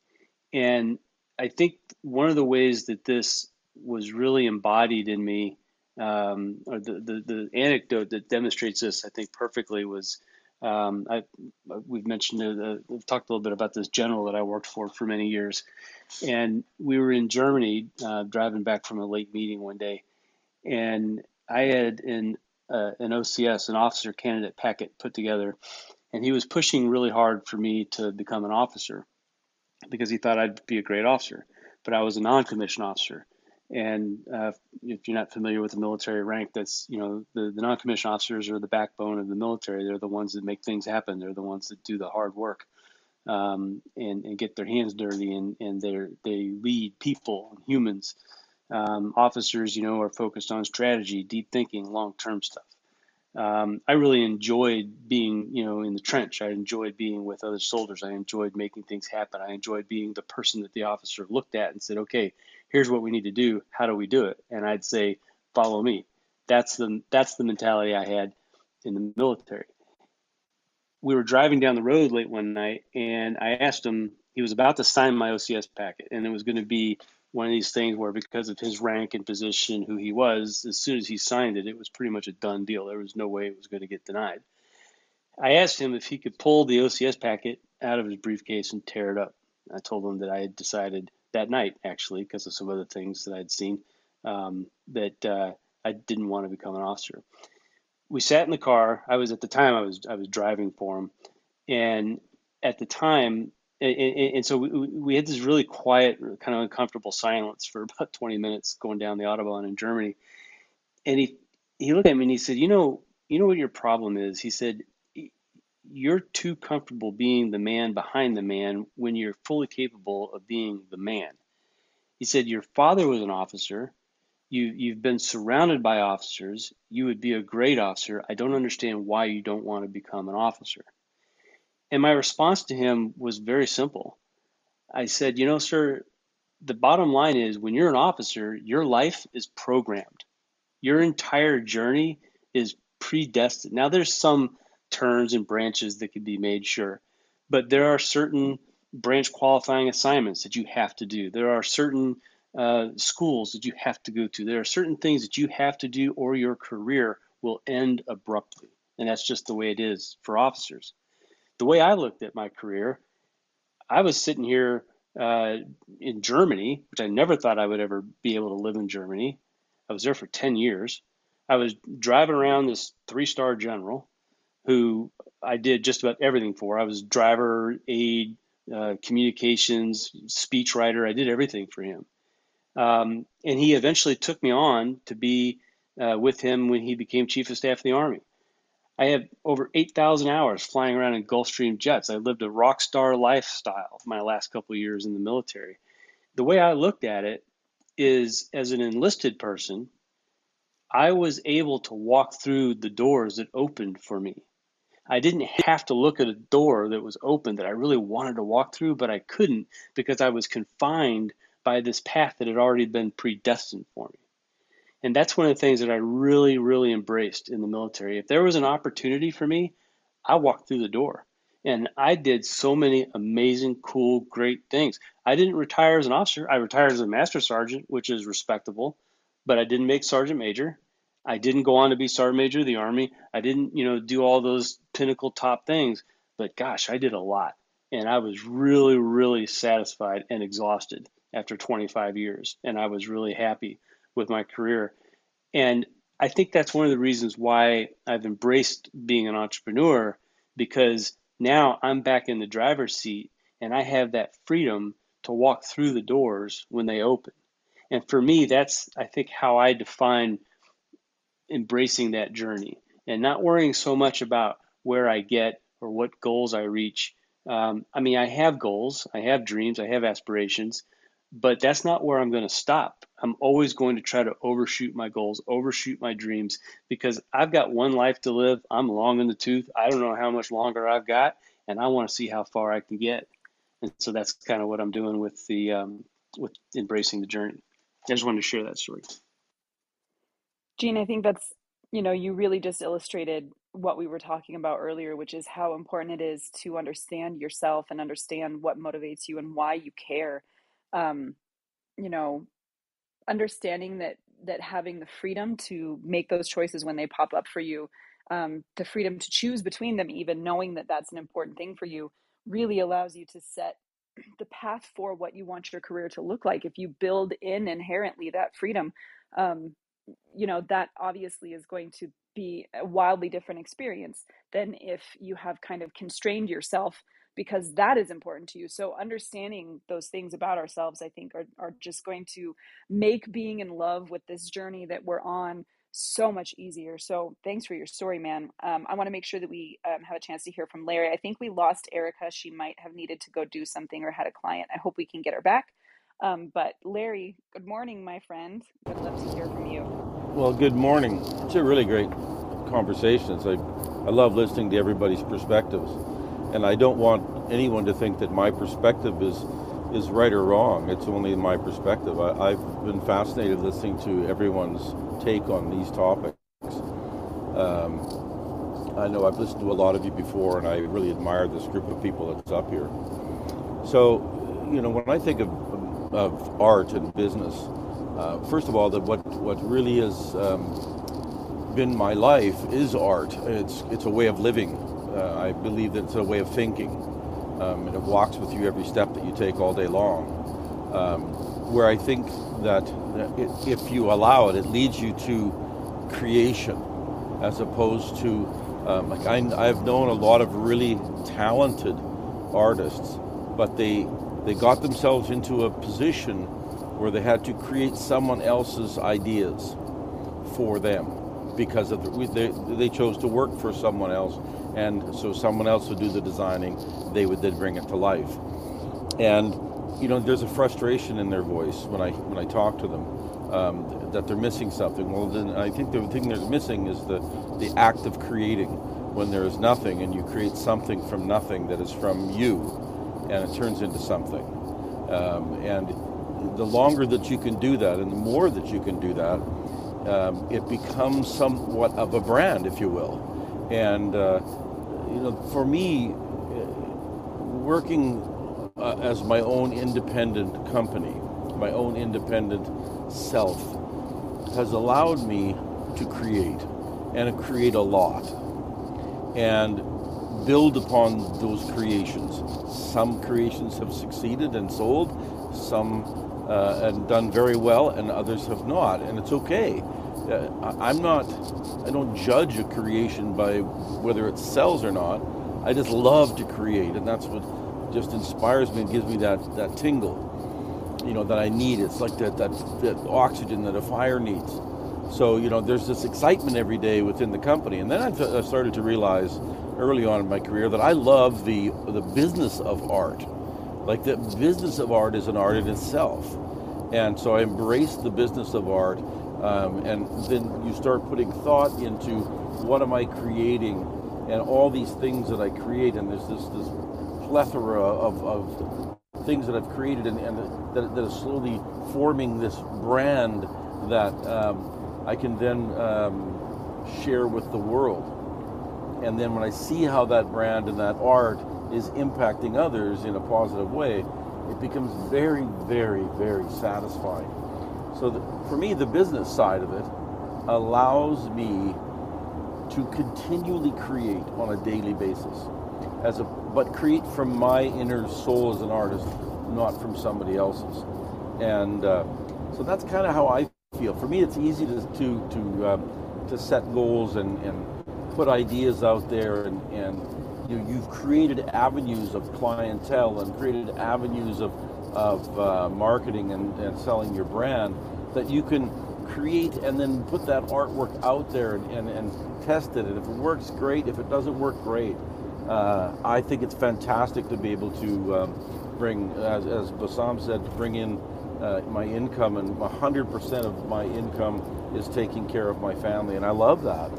And I think one of the ways that this was really embodied in me um, or the, the, the anecdote that demonstrates this, I think, perfectly was um, I, we've mentioned, uh, we've talked a little bit about this general that I worked for for many years. And we were in Germany uh, driving back from a late meeting one day. And I had an, uh, an OCS, an officer candidate packet put together. And he was pushing really hard for me to become an officer because he thought I'd be a great officer. But I was a non commissioned officer. And uh, if you're not familiar with the military rank, that's you know the, the non-commissioned officers are the backbone of the military. They're the ones that make things happen. They're the ones that do the hard work um, and, and get their hands dirty and, and they they lead people, and humans. Um, officers, you know, are focused on strategy, deep thinking, long-term stuff. Um, I really enjoyed being, you know, in the trench. I enjoyed being with other soldiers. I enjoyed making things happen. I enjoyed being the person that the officer looked at and said, "Okay, here's what we need to do. How do we do it? And I'd say, follow me. That's the that's the mentality I had in the military. We were driving down the road late one night, and I asked him. He was about to sign my OCS packet, and it was going to be one of these things where, because of his rank and position, who he was, as soon as he signed it, it was pretty much a done deal. There was no way it was going to get denied. I asked him if he could pull the OCS packet out of his briefcase and tear it up. I told him that I had decided that night, actually, because of some other things that I'd seen, um, that uh, I didn't want to become an officer. We sat in the car. I was at the time I was I was driving for him, and at the time, and, and, so we, we had this really quiet, kind of uncomfortable silence for about 20 minutes going down the autobahn in Germany. And he he looked at me and he said, "You know, you know what your problem is." He said, you're too comfortable being the man behind the man when you're fully capable of being the man. He said, Your father was an officer. You, you've been surrounded by officers. You would be a great officer. I don't understand why you don't want to become an officer. And my response to him was very simple. I said, You know, sir, the bottom line is when you're an officer, your life is programmed. Your entire journey is predestined. Now, there's some turns and branches that could be made, sure. But there are certain branch qualifying assignments that you have to do. There are certain uh, schools that you have to go to. There are certain things that you have to do, or your career will end abruptly. And that's just the way it is for officers. The way I looked at my career, I was sitting here uh, in Germany, which I never thought I would ever be able to live in Germany. I was there for 10 years. I was driving around this three star general who I did just about everything for. I was driver, aide, uh, communications, speechwriter. I did everything for him. Um, and he eventually took me on to be uh, with him when he became chief of staff of the Army. I have over 8,000 hours flying around in Gulfstream jets. I lived a rock star lifestyle my last couple years in the military. The way I looked at it is as an enlisted person, I was able to walk through the doors that opened for me. I didn't have to look at a door that was open that I really wanted to walk through, but I couldn't because I was confined by this path that had already been predestined for me. And that's one of the things that I really, really embraced in the military. If there was an opportunity for me, I walked through the door. And I did so many amazing, cool, great things. I didn't retire as an officer. I retired as a master sergeant, which is respectable, but I didn't make sergeant major. I didn't go on to be sergeant major of the army. I didn't, you know, do all those pinnacle top things. But gosh, I did a lot. and I was really, really satisfied and exhausted after 25 years. And I was really happy with my career. And I think that's one of the reasons why I've embraced being an entrepreneur because now I'm back in the driver's seat and I have that freedom to walk through the doors when they open. And for me, that's, I think, how I define embracing that journey and not worrying so much about where I get or what goals I reach. Um, I mean, I have goals, I have dreams, I have aspirations, but that's not where I'm going to stop. I'm always going to try to overshoot my goals, overshoot my dreams, because I've got one life to live. I'm long in the tooth. I don't know how much longer I've got, and I want to see how far I can get. And so that's kind of what I'm doing with the um, with embracing the journey. I just wanted to share that story. Gene, I think that's, you know, you really just illustrated what we were talking about earlier, which is how important it is to understand yourself and understand what motivates you and why you care. Um, you know, understanding that that having the freedom to make those choices when they pop up for you, um, the freedom to choose between them, even knowing that that's an important thing for you, really allows you to set the path for what you want your career to look like. If you build in inherently that freedom, um, you know that obviously is going to be a wildly different experience than if you have kind of constrained yourself because that is important to you so understanding those things about ourselves i think are, are just going to make being in love with this journey that we're on so much easier so thanks for your story man um, i want to make sure that we um, have a chance to hear from larry i think we lost erica she might have needed to go do something or had a client i hope we can get her back um, but Larry, good morning, my friend. Would love to hear from you. Well, good morning. It's a really great conversation. I, I love listening to everybody's perspectives, and I don't want anyone to think that my perspective is is right or wrong. It's only my perspective. I, I've been fascinated listening to everyone's take on these topics. Um, I know I've listened to a lot of you before, and I really admire this group of people that's up here. So, you know, when I think of of art and business. Uh, first of all, that what what really has um, been my life is art. It's it's a way of living. Uh, I believe that it's a way of thinking, um, and it walks with you every step that you take all day long. Um, where I think that it, if you allow it, it leads you to creation, as opposed to um, like I, I've known a lot of really talented artists, but they they got themselves into a position where they had to create someone else's ideas for them because of the, they, they chose to work for someone else and so someone else would do the designing they would then bring it to life and you know there's a frustration in their voice when i when i talk to them um, that they're missing something well then i think the thing they're missing is the the act of creating when there is nothing and you create something from nothing that is from you and it turns into something. Um, and the longer that you can do that, and the more that you can do that, um, it becomes somewhat of a brand, if you will. And uh, you know, for me, working uh, as my own independent company, my own independent self, has allowed me to create and create a lot. And build upon those creations. Some creations have succeeded and sold, some uh, and done very well, and others have not, and it's okay. Uh, I'm not, I don't judge a creation by whether it sells or not. I just love to create, and that's what just inspires me and gives me that, that tingle, you know, that I need. It's like that, that, that oxygen that a fire needs. So, you know, there's this excitement every day within the company. And then I've, I've started to realize early on in my career that I love the the business of art. Like the business of art is an art in itself, and so I embraced the business of art. Um, and then you start putting thought into what am I creating, and all these things that I create, and there's this this plethora of, of things that I've created, and, and that, that is slowly forming this brand that um, I can then um, share with the world and then when I see how that brand and that art is impacting others in a positive way, it becomes very, very, very satisfying. So the, for me, the business side of it allows me to continually create on a daily basis. as a but create from my inner soul as an artist, not from somebody else's. And uh, so that's kind of how I feel. For me, it's easy to to to, um, to set goals and, and put ideas out there, and, and you, you've created avenues of clientele and created avenues of of uh, marketing and, and selling your brand that you can create and then put that artwork out there and, and, and test it. And if it works, great. If it doesn't work, great. Uh, I think it's fantastic to be able to um, bring, as, as Bassam said, to bring in uh, my income, and 100% of my income is taking care of my family, and I love that.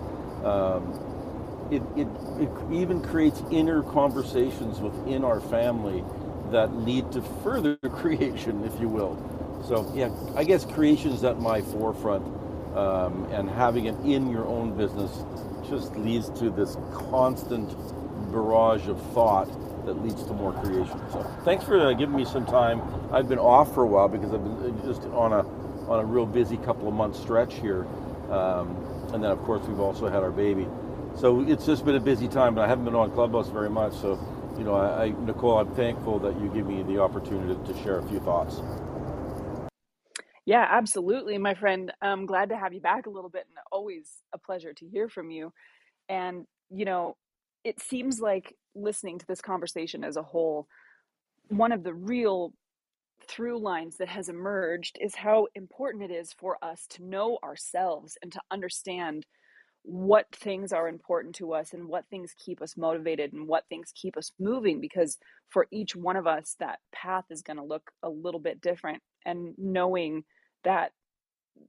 Um, it, it, it even creates inner conversations within our family that lead to further creation, if you will. So yeah, I guess creation is at my forefront, um, and having it in your own business just leads to this constant barrage of thought that leads to more creation. So thanks for uh, giving me some time. I've been off for a while because I've been uh, just on a on a real busy couple of months stretch here, um, and then of course we've also had our baby. So it's just been a busy time, but I haven't been on Clubhouse very much. So, you know, I, Nicole, I'm thankful that you give me the opportunity to share a few thoughts. Yeah, absolutely, my friend. I'm glad to have you back a little bit and always a pleasure to hear from you. And, you know, it seems like listening to this conversation as a whole, one of the real through lines that has emerged is how important it is for us to know ourselves and to understand what things are important to us and what things keep us motivated and what things keep us moving because for each one of us that path is going to look a little bit different. And knowing that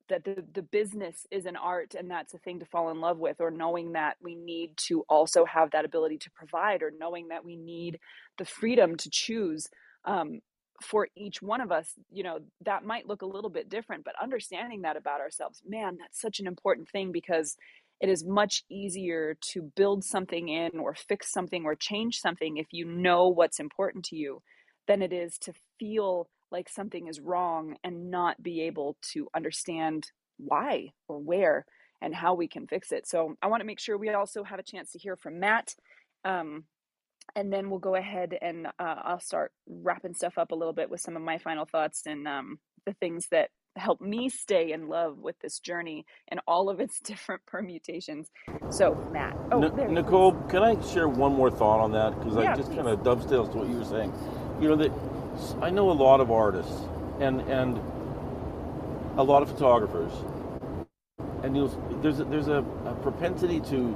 that the, the business is an art and that's a thing to fall in love with or knowing that we need to also have that ability to provide or knowing that we need the freedom to choose um, for each one of us you know that might look a little bit different but understanding that about ourselves man that's such an important thing because it is much easier to build something in or fix something or change something if you know what's important to you than it is to feel like something is wrong and not be able to understand why or where and how we can fix it. So I want to make sure we also have a chance to hear from Matt. Um, and then we'll go ahead and uh, I'll start wrapping stuff up a little bit with some of my final thoughts and um, the things that help me stay in love with this journey and all of its different permutations. So, Matt. Oh, N- Nicole, can I share one more thought on that? Because yeah, I just kind of dovetails to what you were saying. You know, that I know a lot of artists and and a lot of photographers, and you know, there's a, there's a, a propensity to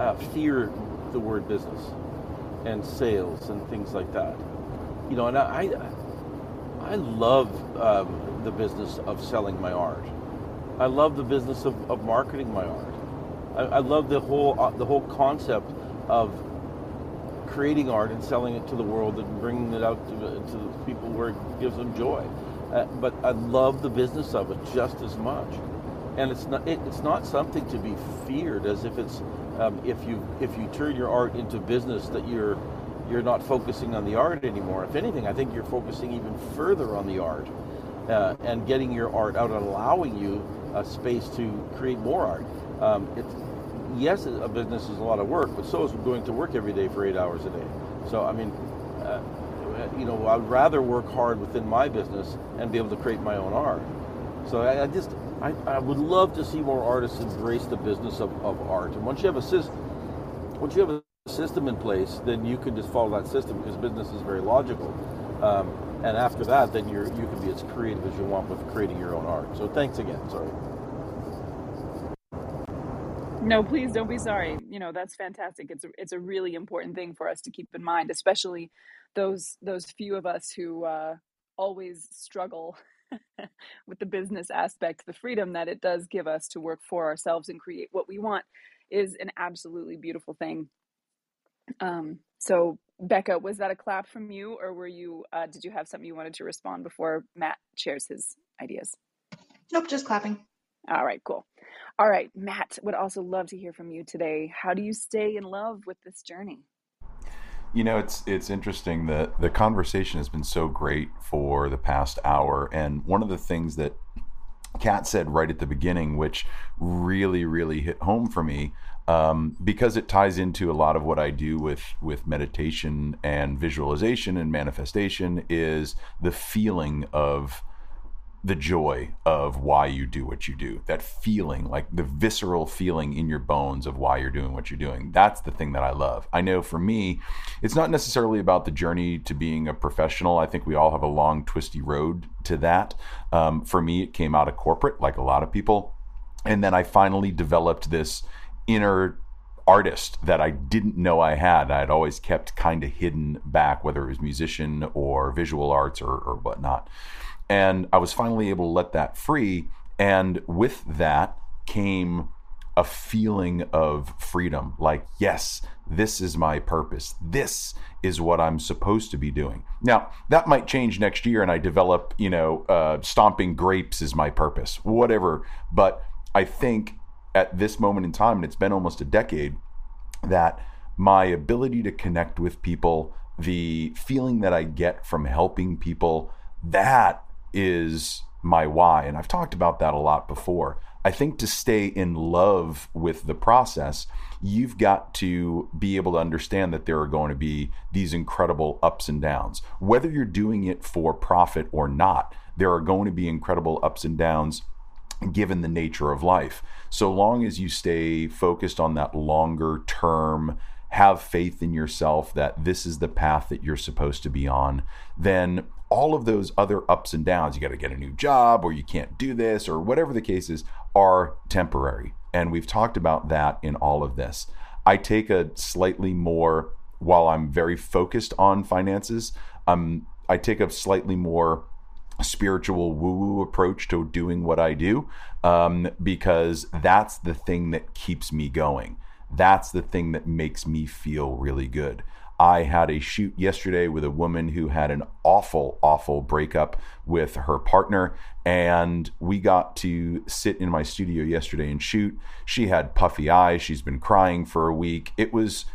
uh, fear the word business and sales and things like that. You know, and I I, I love um, the business of selling my art. I love the business of, of marketing my art. I, I love the whole uh, the whole concept of creating art and selling it to the world and bringing it out to, to people where it gives them joy. Uh, but I love the business of it just as much. And it's not it, it's not something to be feared as if it's um, if you if you turn your art into business that you're you're not focusing on the art anymore. If anything, I think you're focusing even further on the art uh, and getting your art out allowing you a space to create more art. Um, yes, a business is a lot of work, but so is going to work every day for eight hours a day. So, I mean, uh, you know, I'd rather work hard within my business and be able to create my own art. So I, I just, I, I, would love to see more artists embrace the business of, of art. And once you have a system, once you have a system in place, then you can just follow that system because business is very logical. Um, and after that, then you're you can be as creative as you want with creating your own art. So thanks again. Sorry. No, please don't be sorry. You know, that's fantastic. It's a, it's a really important thing for us to keep in mind, especially those those few of us who uh, always struggle with the business aspect. The freedom that it does give us to work for ourselves and create what we want is an absolutely beautiful thing. Um, so, Bekka, was that a clap from you, or were you? Uh, did you have something you wanted to respond before Matt shares his ideas? Nope, just clapping. All right, cool. All right, Matt, would also love to hear from you today. How do you stay in love with this journey? You know, it's it's interesting that the conversation has been so great for the past hour, and one of the things that Cat said right at the beginning, which really, really hit home for me, um, because it ties into a lot of what I do with with meditation and visualization and manifestation, is the feeling of the joy of why you do what you do. That feeling, like the visceral feeling in your bones of why you're doing what you're doing. That's the thing that I love. I know for me, it's not necessarily about the journey to being a professional. I think we all have a long, twisty road to that. Um, for me, it came out of corporate, like a lot of people. And then I finally developed this inner artist that I didn't know I had. I had always kept kind of hidden back, whether it was musician or visual arts or, or whatnot. And I was finally able to let that free. And with that came a feeling of freedom like, yes, this is my purpose. This is what I'm supposed to be doing. Now, that might change next year and I develop, you know, uh, stomping grapes is my purpose, whatever. But I think at this moment in time, and it's been almost a decade, that my ability to connect with people, the feeling that I get from helping people, that is my why. And I've talked about that a lot before. I think to stay in love with the process, you've got to be able to understand that there are going to be these incredible ups and downs. Whether you're doing it for profit or not, there are going to be incredible ups and downs given the nature of life. So long as you stay focused on that longer term, have faith in yourself that this is the path that you're supposed to be on, then all of those other ups and downs, you got to get a new job or you can't do this or whatever the case is, are temporary. And we've talked about that in all of this. I take a slightly more, while I'm very focused on finances, um, I take a slightly more spiritual woo woo approach to doing what I do um, because that's the thing that keeps me going. That's the thing that makes me feel really good. I had a shoot yesterday with a woman who had an awful, awful breakup with her partner. And we got to sit in my studio yesterday and shoot. She had puffy eyes. She's been crying for a week. It was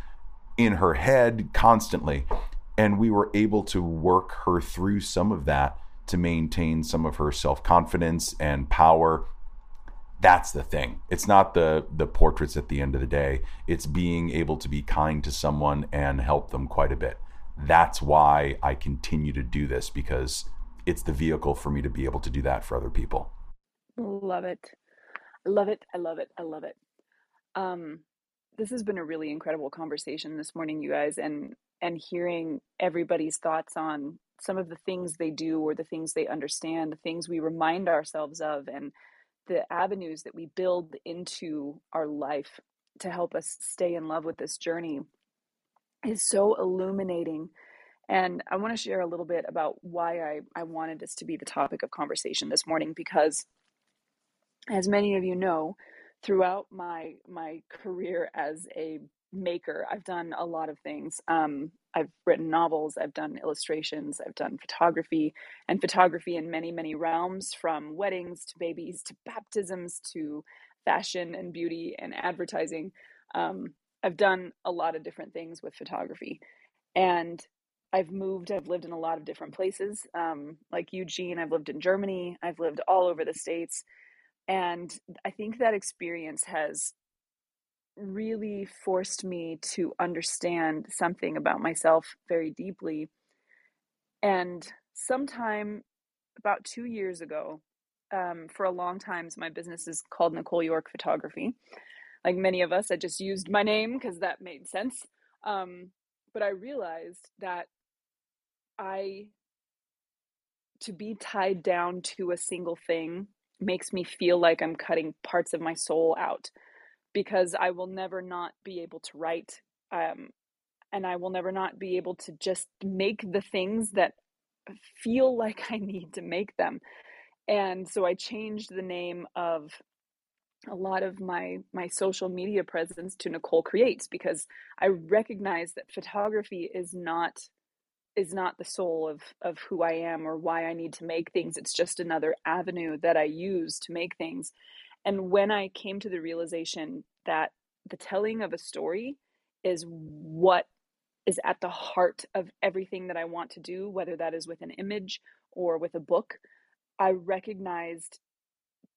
in her head constantly. And we were able to work her through some of that to maintain some of her self confidence and power that's the thing. It's not the the portraits at the end of the day. It's being able to be kind to someone and help them quite a bit. That's why i continue to do this because it's the vehicle for me to be able to do that for other people. Love it. I love it. I love it. I love it. Um this has been a really incredible conversation this morning you guys and and hearing everybody's thoughts on some of the things they do or the things they understand the things we remind ourselves of and the avenues that we build into our life to help us stay in love with this journey is so illuminating. And I want to share a little bit about why I, I wanted this to be the topic of conversation this morning because as many of you know, throughout my my career as a maker. I've done a lot of things. Um, I've written novels, I've done illustrations, I've done photography, and photography in many, many realms from weddings to babies to baptisms to fashion and beauty and advertising. Um, I've done a lot of different things with photography. And I've moved, I've lived in a lot of different places. Um, like Eugene, I've lived in Germany, I've lived all over the States. And I think that experience has really forced me to understand something about myself very deeply. And sometime about two years ago, um, for a long time, my business is called Nicole York Photography. Like many of us, I just used my name because that made sense. Um, but I realized that I, to be tied down to a single thing, makes me feel like I'm cutting parts of my soul out because I will never not be able to write. Um, and I will never not be able to just make the things that feel like I need to make them. And so I changed the name of a lot of my my social media presence to Nicole Creates because I recognize that photography is not is not the soul of of who I am or why I need to make things. It's just another avenue that I use to make things. And when I came to the realization that the telling of a story is what is at the heart of everything that I want to do, whether that is with an image or with a book, I recognized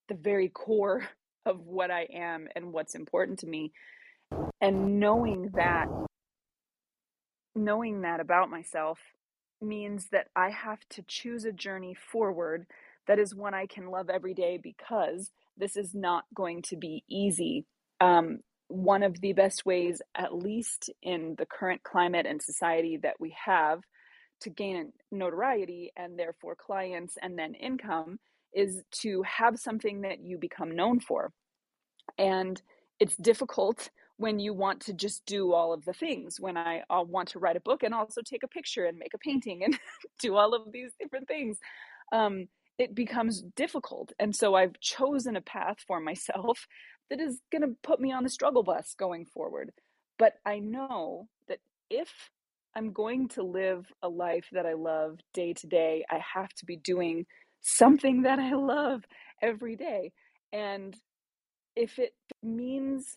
the very core of what I am and what's important to me. And knowing that, knowing that about myself means that I have to choose a journey forward that is one I can love every day because this is not going to be easy. Um, one of the best ways, at least in the current climate and society that we have, to gain notoriety and therefore clients and then income is to have something that you become known for. And it's difficult when you want to just do all of the things. When I uh, want to write a book and also take a picture and make a painting and do all of these different things, um, it becomes difficult. And so I've chosen a path for myself that is going to put me on the struggle bus going forward. But I know that if I'm going to live a life that I love day to day, I have to be doing something that I love every day. And if it means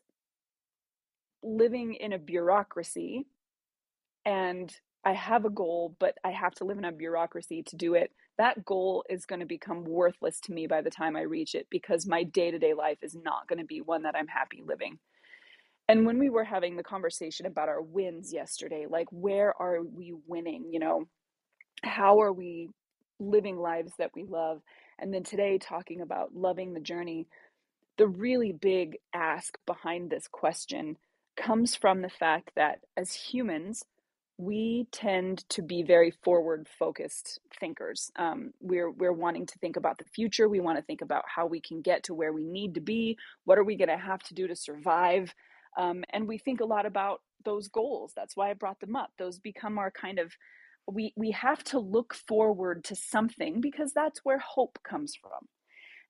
living in a bureaucracy and I have a goal, but I have to live in a bureaucracy to do it, that goal is going to become worthless to me by the time I reach it because my day to day life is not going to be one that I'm happy living. And when we were having the conversation about our wins yesterday, like where are we winning? You know, how are we living lives that we love? And then today, talking about loving the journey, the really big ask behind this question comes from the fact that as humans, we tend to be very forward focused thinkers. Um, we're we're wanting to think about the future. We want to think about how we can get to where we need to be. What are we going to have to do to survive? Um, and we think a lot about those goals. That's why I brought them up. Those become our kind of we we have to look forward to something because that's where hope comes from.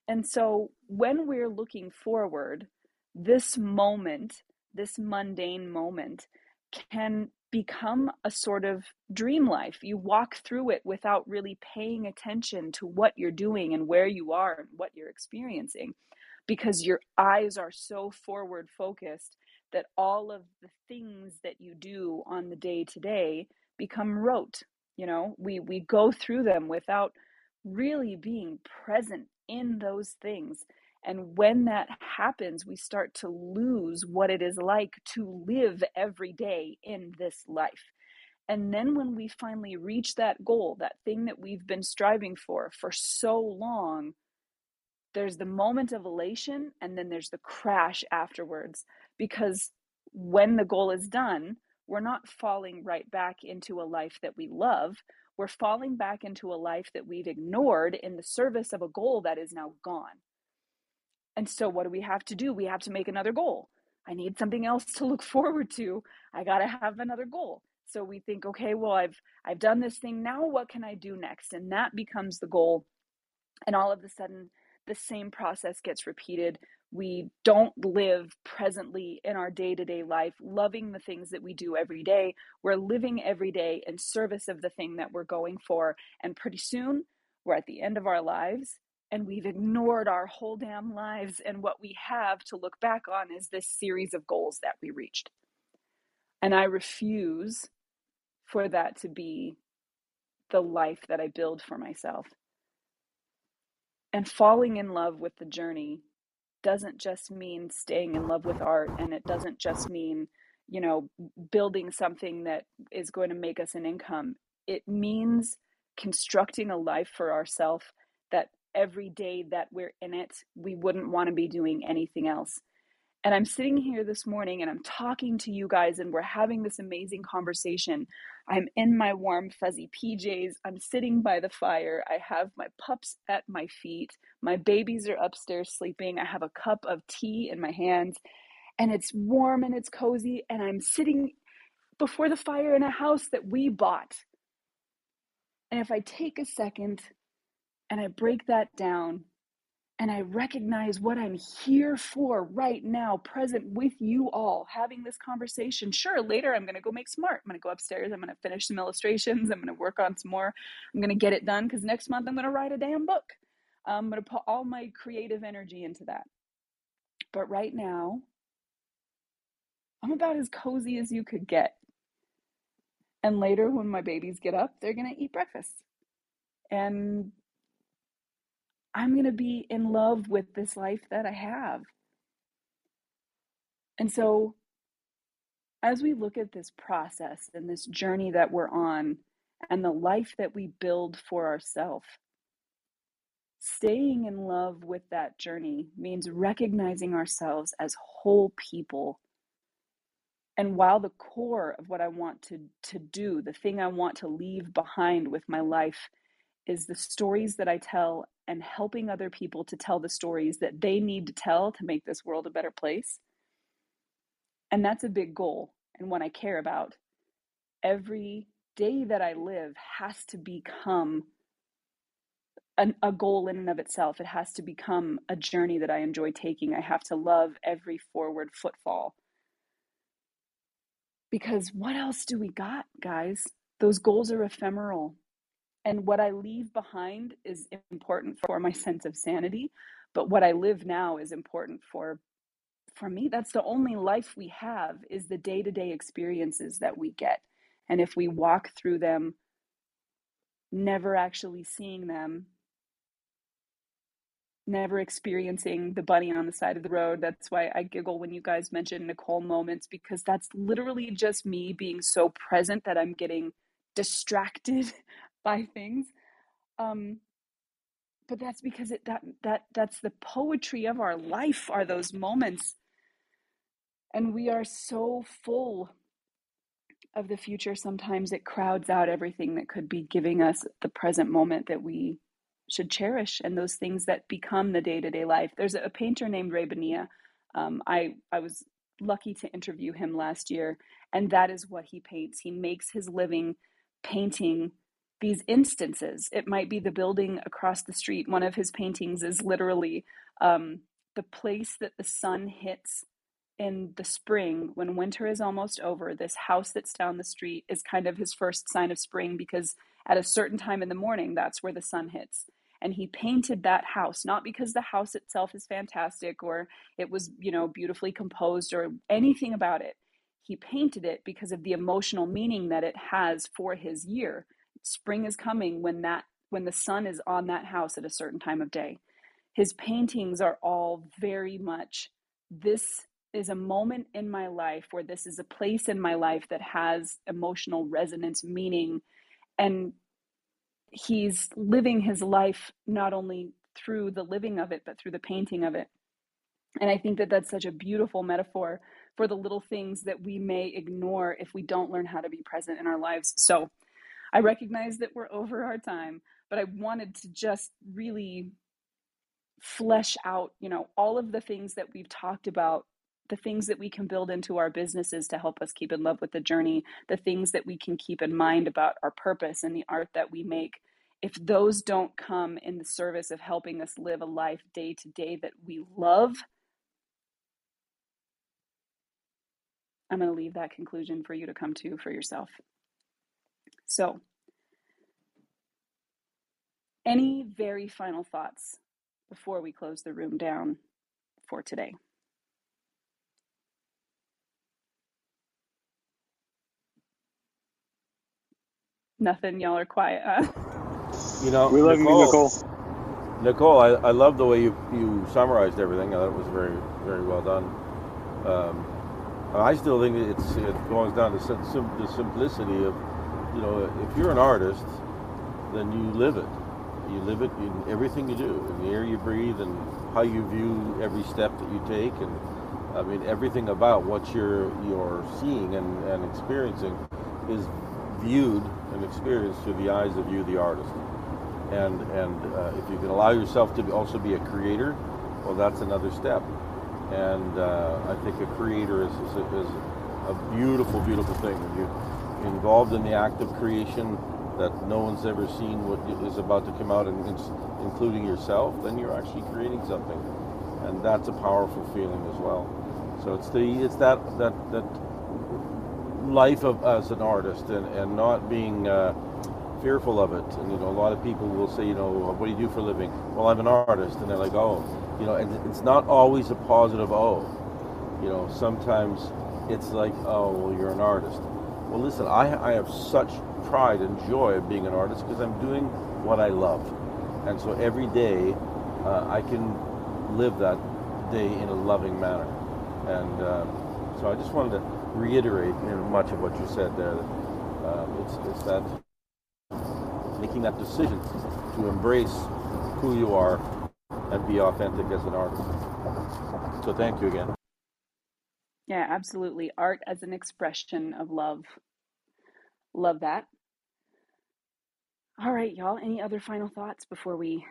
And so when we're looking forward, this moment, this mundane moment, can become a sort of dream life. You walk through it without really paying attention to what you're doing and where you are and what you're experiencing because your eyes are so forward focused that all of the things that you do on the day to day become rote you know we we go through them without really being present in those things and when that happens we start to lose what it is like to live every day in this life. And then when we finally reach that goal that thing that we've been striving for for so long there's the moment of elation and then there's the crash afterwards. Because when the goal is done we're not falling right back into a life that we love. We're falling back into a life that we've ignored in the service of a goal that is now gone and so what do we have to do? We have to make another goal. I need something else to look forward to. I got to have another goal. So we think okay well i've i've done this thing. Now what can i do next? And that becomes the goal. And all of a sudden the same process gets repeated. We don't live presently in our day to day life, loving the things that we do every day. We're living every day in service of the thing that we're going for. And pretty soon, we're at the end of our lives and we've ignored our whole damn lives. And what we have to look back on is this series of goals that we reached. And I refuse for that to be the life that I build for myself. And falling in love with the journey doesn't just mean staying in love with art and it doesn't just mean, you know, building something that is going to make us an income. It means constructing a life for ourselves that every day that we're in it, we wouldn't want to be doing anything else. And I'm sitting here this morning and I'm talking to you guys, and we're having this amazing conversation. I'm in my warm, fuzzy PJs. I'm sitting by the fire. I have my pups at my feet. My babies are upstairs sleeping. I have a cup of tea in my hands, and it's warm and it's cozy. And I'm sitting before the fire in a house that we bought. And if I take a second and I break that down, and I recognize what I'm here for right now, present with you all, having this conversation. Sure, later I'm going to go make smart. I'm going to go upstairs. I'm going to finish some illustrations. I'm going to work on some more. I'm going to get it done because next month I'm going to write a damn book. I'm going to put all my creative energy into that. But right now, I'm about as cozy as you could get. And later, when my babies get up, they're going to eat breakfast. And I'm going to be in love with this life that I have. And so, as we look at this process and this journey that we're on and the life that we build for ourselves, staying in love with that journey means recognizing ourselves as whole people. And while the core of what I want to, to do, the thing I want to leave behind with my life, is the stories that I tell and helping other people to tell the stories that they need to tell to make this world a better place. And that's a big goal and one I care about. Every day that I live has to become an, a goal in and of itself. It has to become a journey that I enjoy taking. I have to love every forward footfall. Because what else do we got, guys? Those goals are ephemeral. And what I leave behind is important for my sense of sanity, but what I live now is important for for me that's the only life we have is the day-to-day experiences that we get. And if we walk through them never actually seeing them never experiencing the bunny on the side of the road. That's why I giggle when you guys mention Nicole moments because that's literally just me being so present that I'm getting distracted by things. Um, but that's because it that that that's the poetry of our life are those moments and we are so full of the future sometimes it crowds out everything that could be giving us the present moment that we should cherish and those things that become the day-to-day life there's a painter named ray. Um, I, I was lucky to interview him last year and that is what he paints he makes his living painting these instances. It might be the building across the street. One of his paintings is literally um, the place that the sun hits in the spring when winter is almost over. This house that's down the street is kind of his first sign of spring because at a certain time in the morning that's where the sun hits. And he painted that house not because the house itself is fantastic or it was you know beautifully composed or anything about it. He painted it because of the emotional meaning that it has for his year spring is coming when that when the sun is on that house at a certain time of day his paintings are all very much this is a moment in my life where this is a place in my life that has emotional resonance, meaning, and he's living his life not only through the living of it, but through the painting of it. And I think that that's such a beautiful metaphor for the little things that we may ignore if we don't learn how to be present in our lives. So I recognize that we're over our time, but I wanted to just really flesh out, you know, all of the things that we've talked about the things that we can build into our businesses to help us keep in love with the journey, the things that we can keep in mind about our purpose and the art that we make, if those don't come in the service of helping us live a life day to day that we love, I'm going to leave that conclusion for you to come to for yourself. So, any very final thoughts before we close the room down for today? Nothing. Y'all are quiet. Huh? You know, We love you, Nicole. Nicole. Nicole, I, I love the way you, you summarized everything. I thought it was very very well done. Um, I still think it's it boils down to sim- sim- the simplicity of, you know, if you're an artist, then you live it. You live it in everything you do, in the air you breathe, and how you view every step that you take, and I mean everything about what you're you're seeing and, and experiencing is viewed and experienced through the eyes of you, the artist. And and uh, if you can allow yourself to also be a creator, well, that's another step. And uh, I think a creator is, is, a, is a beautiful, beautiful thing. You're involved in the act of creation that no one's ever seen what is about to come out, and including yourself, then you're actually creating something, and that's a powerful feeling as well. So it's the it's that that that life of as an artist and, and not being uh, fearful of it. And you know, a lot of people will say, you know, what do you do for a living? Well, I'm an artist, and they're like, oh, you know, and it's not always a positive oh. You know, sometimes it's like, oh, well, you're an artist. Well, listen, I, I have such pride and joy of being an artist because I'm doing what I love. And so every day uh, I can live that day in a loving manner. And uh, so I just wanted to reiterate you know, much of what you said there. Uh, it's, it's that making that decision to embrace who you are and be authentic as an artist. So thank you again. Yeah, absolutely. Art as an expression of love. Love that. All right, y'all. Any other final thoughts before we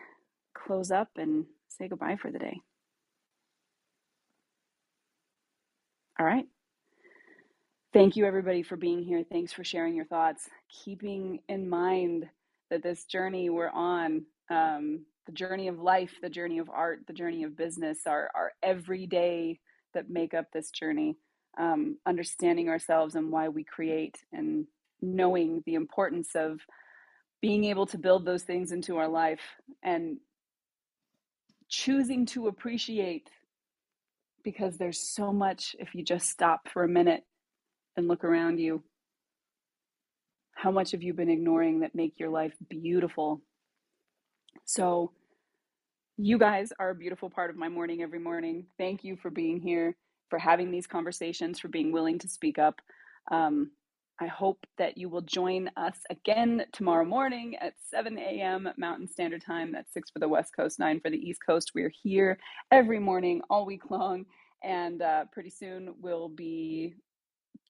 close up and say goodbye for the day? All right. Thank you, everybody, for being here. Thanks for sharing your thoughts. Keeping in mind that this journey we're on, um, the journey of life, the journey of art, the journey of business, our, our everyday that make up this journey, um, understanding ourselves and why we create, and knowing the importance of being able to build those things into our life and choosing to appreciate because there's so much if you just stop for a minute and look around you. How much have you been ignoring that make your life beautiful? So you guys are a beautiful part of my morning every morning thank you for being here for having these conversations for being willing to speak up um, I hope that you will join us again tomorrow morning at 7 a.m. Mountain Standard Time. That's 6 for the West Coast, 9 for the East Coast. We're here every morning, all week long. And uh, pretty soon we'll be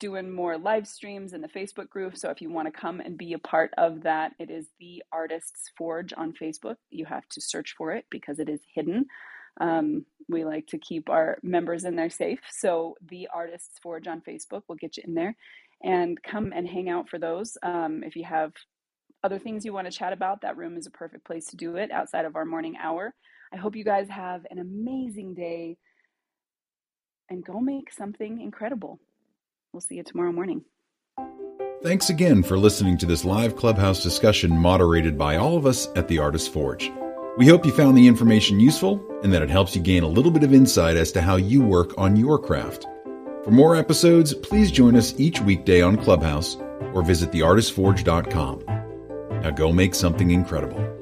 doing more live streams in the Facebook group. So if you want to come and be a part of that, it is The Artists Forge on Facebook. You have to search for it because it is hidden. Um, we like to keep our members in there safe. So The Artists Forge on Facebook will get you in there and come and hang out for those. Um, if you have other things you want to chat about, that room is a perfect place to do it outside of our morning hour. I hope you guys have an amazing day and go make something incredible. We'll see you tomorrow morning. Thanks again for listening to this live clubhouse discussion moderated by all of us at the Artist Forge. We hope you found the information useful and that it helps you gain a little bit of insight as to how you work on your craft. For more episodes, please join us each weekday on Clubhouse or visit theartistforge.com. Now go make something incredible.